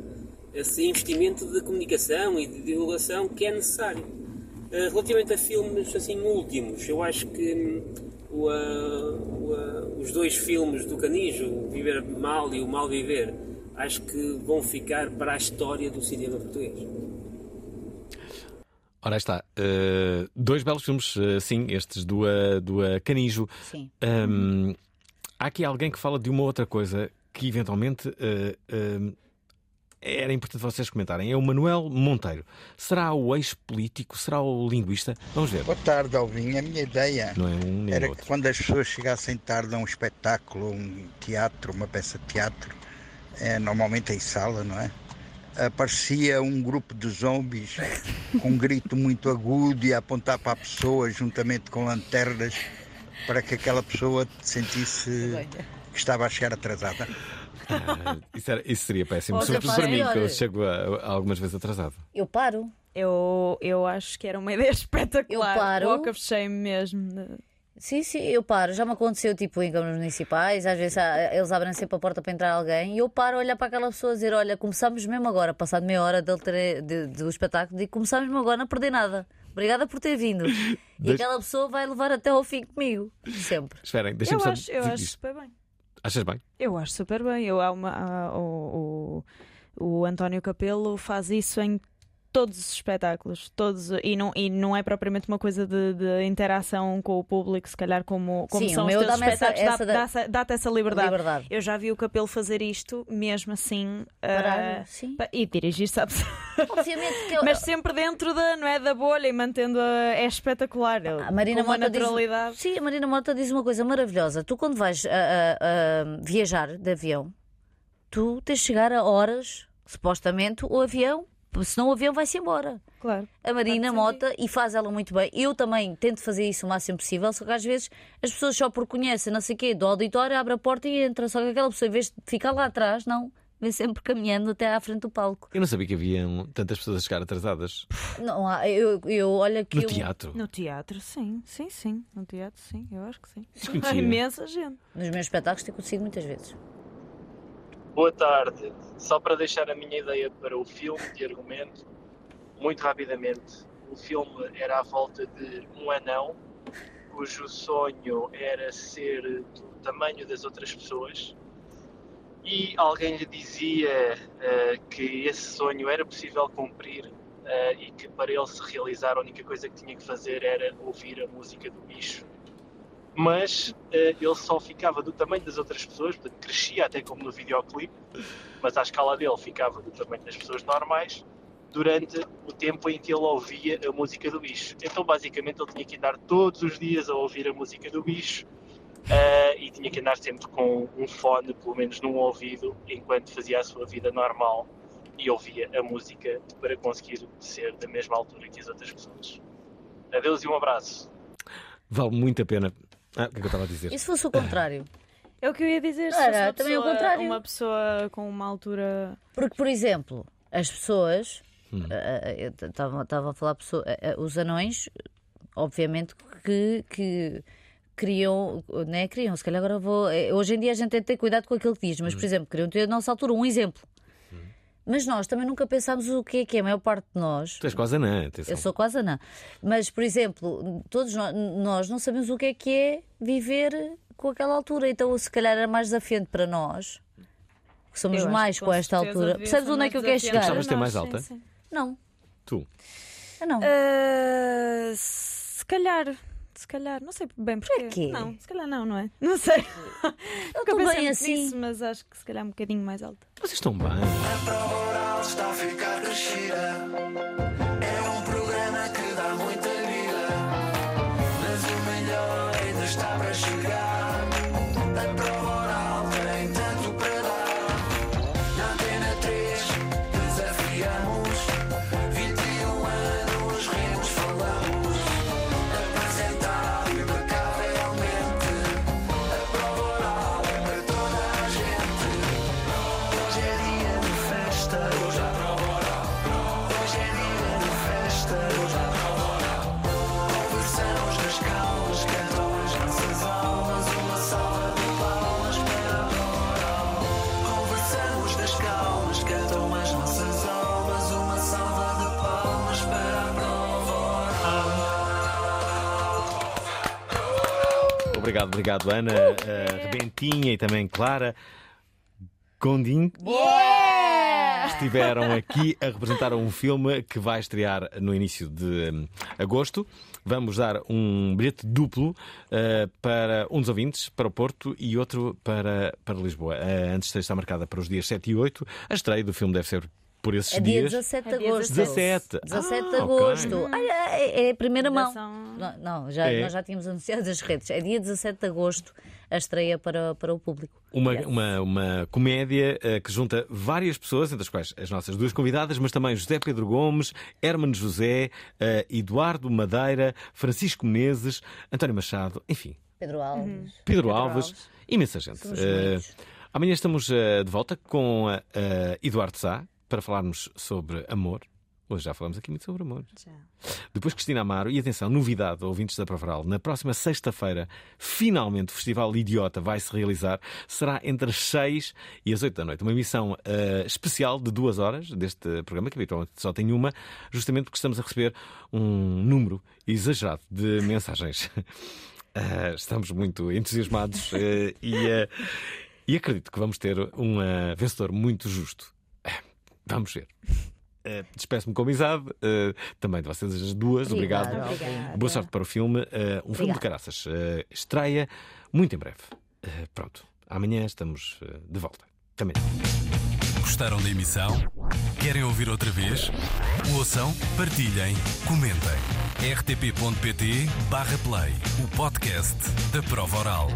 esse investimento de comunicação e de divulgação que é necessário. Uh, relativamente a filmes assim últimos, eu acho que hum, o, o, os dois filmes do Canijo, o Viver Mal e o Mal Viver, acho que vão ficar para a história do cinema português. Ora aí está. Uh, dois belos filmes, uh, sim, estes do, uh, do Canijo. Sim. Um, há aqui alguém que fala de uma outra coisa que eventualmente era importante vocês comentarem. É o Manuel Monteiro. Será o ex-político? Será o linguista? Vamos ver. Boa tarde, Alvin. A minha ideia não é um era outro. que quando as pessoas chegassem tarde a um espetáculo, um teatro, uma peça de teatro, é, normalmente em sala, não é? Aparecia um grupo de zombies com um grito muito agudo e a apontar para a pessoa juntamente com lanternas para que aquela pessoa sentisse que estava a chegar atrasada. Ah, isso, era- isso seria péssimo, sobretudo para mim, que eu chego a- a algumas vezes atrasado. Eu paro. Eu, eu acho que era uma ideia espetacular. Eu paro. Walk of Shame mesmo. Sim, sim, eu paro. Já me aconteceu tipo em câmaras municipais, às vezes eles abrem sempre a porta para entrar alguém e eu paro a olhar para aquela pessoa e dizer: Olha, começamos mesmo agora, passado meia hora dele ter, de- do espetáculo, digo: Começamos mesmo agora, não perder nada. Obrigada por ter vindo. E Deixa- aquela pessoa vai levar até ao fim comigo. Sempre. Esperem, Eu deixem-me só. acho, eu acho super bem. Achas bem? Eu acho super bem. Eu, há uma, há- o, o, o António Capelo faz isso em todos os espetáculos. Todos, e, não, e não é propriamente uma coisa de, de interação com o público, se calhar como, como Sim, são os teus dá-me essa- espetáculos. essa dá- da- Dá-te essa liberdade. Liberdade. Eu já vi o Capelo fazer isto, mesmo assim. Parar, ah, sim. E dirigir, sabes? Obviamente que eu- Mas sempre dentro da, não é, da bolha e mantendo a, é espetacular. A Marina com uma Mota naturalidade. Diz, sim, a Marina Mota diz uma coisa maravilhosa. Tu, quando vais a, a- a viajar de avião, tu tens de chegar a horas, supostamente, o avião, senão o avião vai-se embora. Claro. A Marina Mota, e faz ela muito bem. Eu também tento fazer isso o máximo possível, só que às vezes as pessoas só por conhecem, não sei o quê, do auditório, abre a porta e entra. Só que aquela pessoa, em vez de ficar lá atrás, não, vem sempre caminhando até à frente do palco. Eu não sabia que haviam tantas pessoas a chegar atrasadas. Não, há- eu, eu olha que. No eu- teatro. No teatro, sim, sim, sim. No teatro, sim, eu acho que sim. Desconhecia. Há imensa gente. Nos meus espetáculos tem acontecido muitas vezes. Boa tarde. Só para deixar a minha ideia para o filme de argumento, muito rapidamente. O filme era à volta de um anão cujo sonho era ser do tamanho das outras pessoas e alguém lhe dizia eh, que esse sonho era possível cumprir eh, e que para ele se realizar a única coisa que tinha que fazer era ouvir a música do bicho mas eh, ele só ficava do tamanho das outras pessoas, portanto crescia até como no videoclipe, mas à escala dele ficava do tamanho das pessoas normais durante o tempo em que ele ouvia a música do bicho. Então basicamente ele tinha que andar todos os dias a ouvir a música do bicho eh, e tinha que andar sempre com um fone, pelo menos num ouvido, enquanto fazia a sua vida normal e ouvia a música para conseguir ser da mesma altura que as outras pessoas. Adeus e um abraço. Vale muito a pena. Ah, o que é que eu estava a dizer? E se fosse o contrário? É o que eu ia dizer. se Era, fosse uma também o pessoa- contrário. Uma pessoa com uma altura. Porque, por exemplo, as pessoas. Hum. ah, eu Estava a falar, pessoa- ah, ah, os anões, obviamente que. que Criam, né? Criam, se calhar agora vou. eh, Hoje em dia a gente tem que ter cuidado com aquilo que diz, mas, Hum. por exemplo, queriam ter a nossa altura um exemplo. Mas nós também nunca pensámos o que é que é, a maior parte de nós. Tu és quase anã, atenção. Eu sou quase anã. Mas, por exemplo, todos nós, nós não sabemos o que é que é viver com aquela altura. Então, se calhar era mais desafiante para nós, que somos Eu mais que com esta altura. Percebes onde é que eu quero chegar? Gostavas de ter mais Sim, alta? sim. Não. Tu. Ah, não. Ah, se calhar. Se calhar, não sei bem porquê. quê? Não, se calhar não, não é? Não sei. Eu Nunca estou bem assim. nisso, mas acho que se calhar um bocadinho mais alta. Vocês estão bem. A prova oral está a ficar crescida. É um programa que dá muita vida. Mas o melhor ainda está para chegar. A prova Obrigado, obrigado, Ana, uh, Rebentinha e também Clara Gondim. Estiveram aqui a representar um filme que vai estrear no início de um, agosto. Vamos dar um bilhete duplo uh, para um dos ouvintes, para o Porto, e outro para, para Lisboa. Uh, antes está marcada para os dias 7 e 8. A estreia do filme deve ser por esses É dia dias. 17 de É dia agosto. 17. 17 de Ah, agosto. ok. Ah, é, é a primeira mão. Não, não, já, É. nós já tínhamos anunciado as redes. É dia 17 de agosto a estreia para, para o público. Uma, uma, uma comédia eh, que junta várias pessoas, entre as quais as nossas duas convidadas, mas também José Pedro Gomes, Hermano José, eh, Eduardo Madeira, Francisco Menezes, António Machado, enfim, Pedro Alves. Pedro, Alves, imensa gente. Muitos. amanhã estamos de volta com Eduardo Sá para falarmos sobre amor. Hoje já falamos aqui muito sobre amor. Depois Cristina Amaro, e atenção, novidade, ouvintes da Provaral, na próxima sexta-feira, finalmente o Festival Idiota vai se realizar. Será entre as 6 e as 8 da noite. Uma emissão eh, especial de duas horas deste programa, que habitualmente só tem uma, justamente porque estamos a receber um número exagerado de mensagens. Eh, estamos muito entusiasmados eh, e, e acredito que vamos ter um vencedor muito justo. Vamos ver. Eh, Despeço-me com amizade, eh, também de vocês as duas, obrigado. obrigada. Boa sorte para o filme. Eh, um filme de caraças. Estreia muito em breve. Pronto, amanhã estamos de volta. Também. Gostaram da emissão? Querem ouvir outra vez? Ouçam, partilhem, comentem. rtp.pt/play o podcast da prova oral.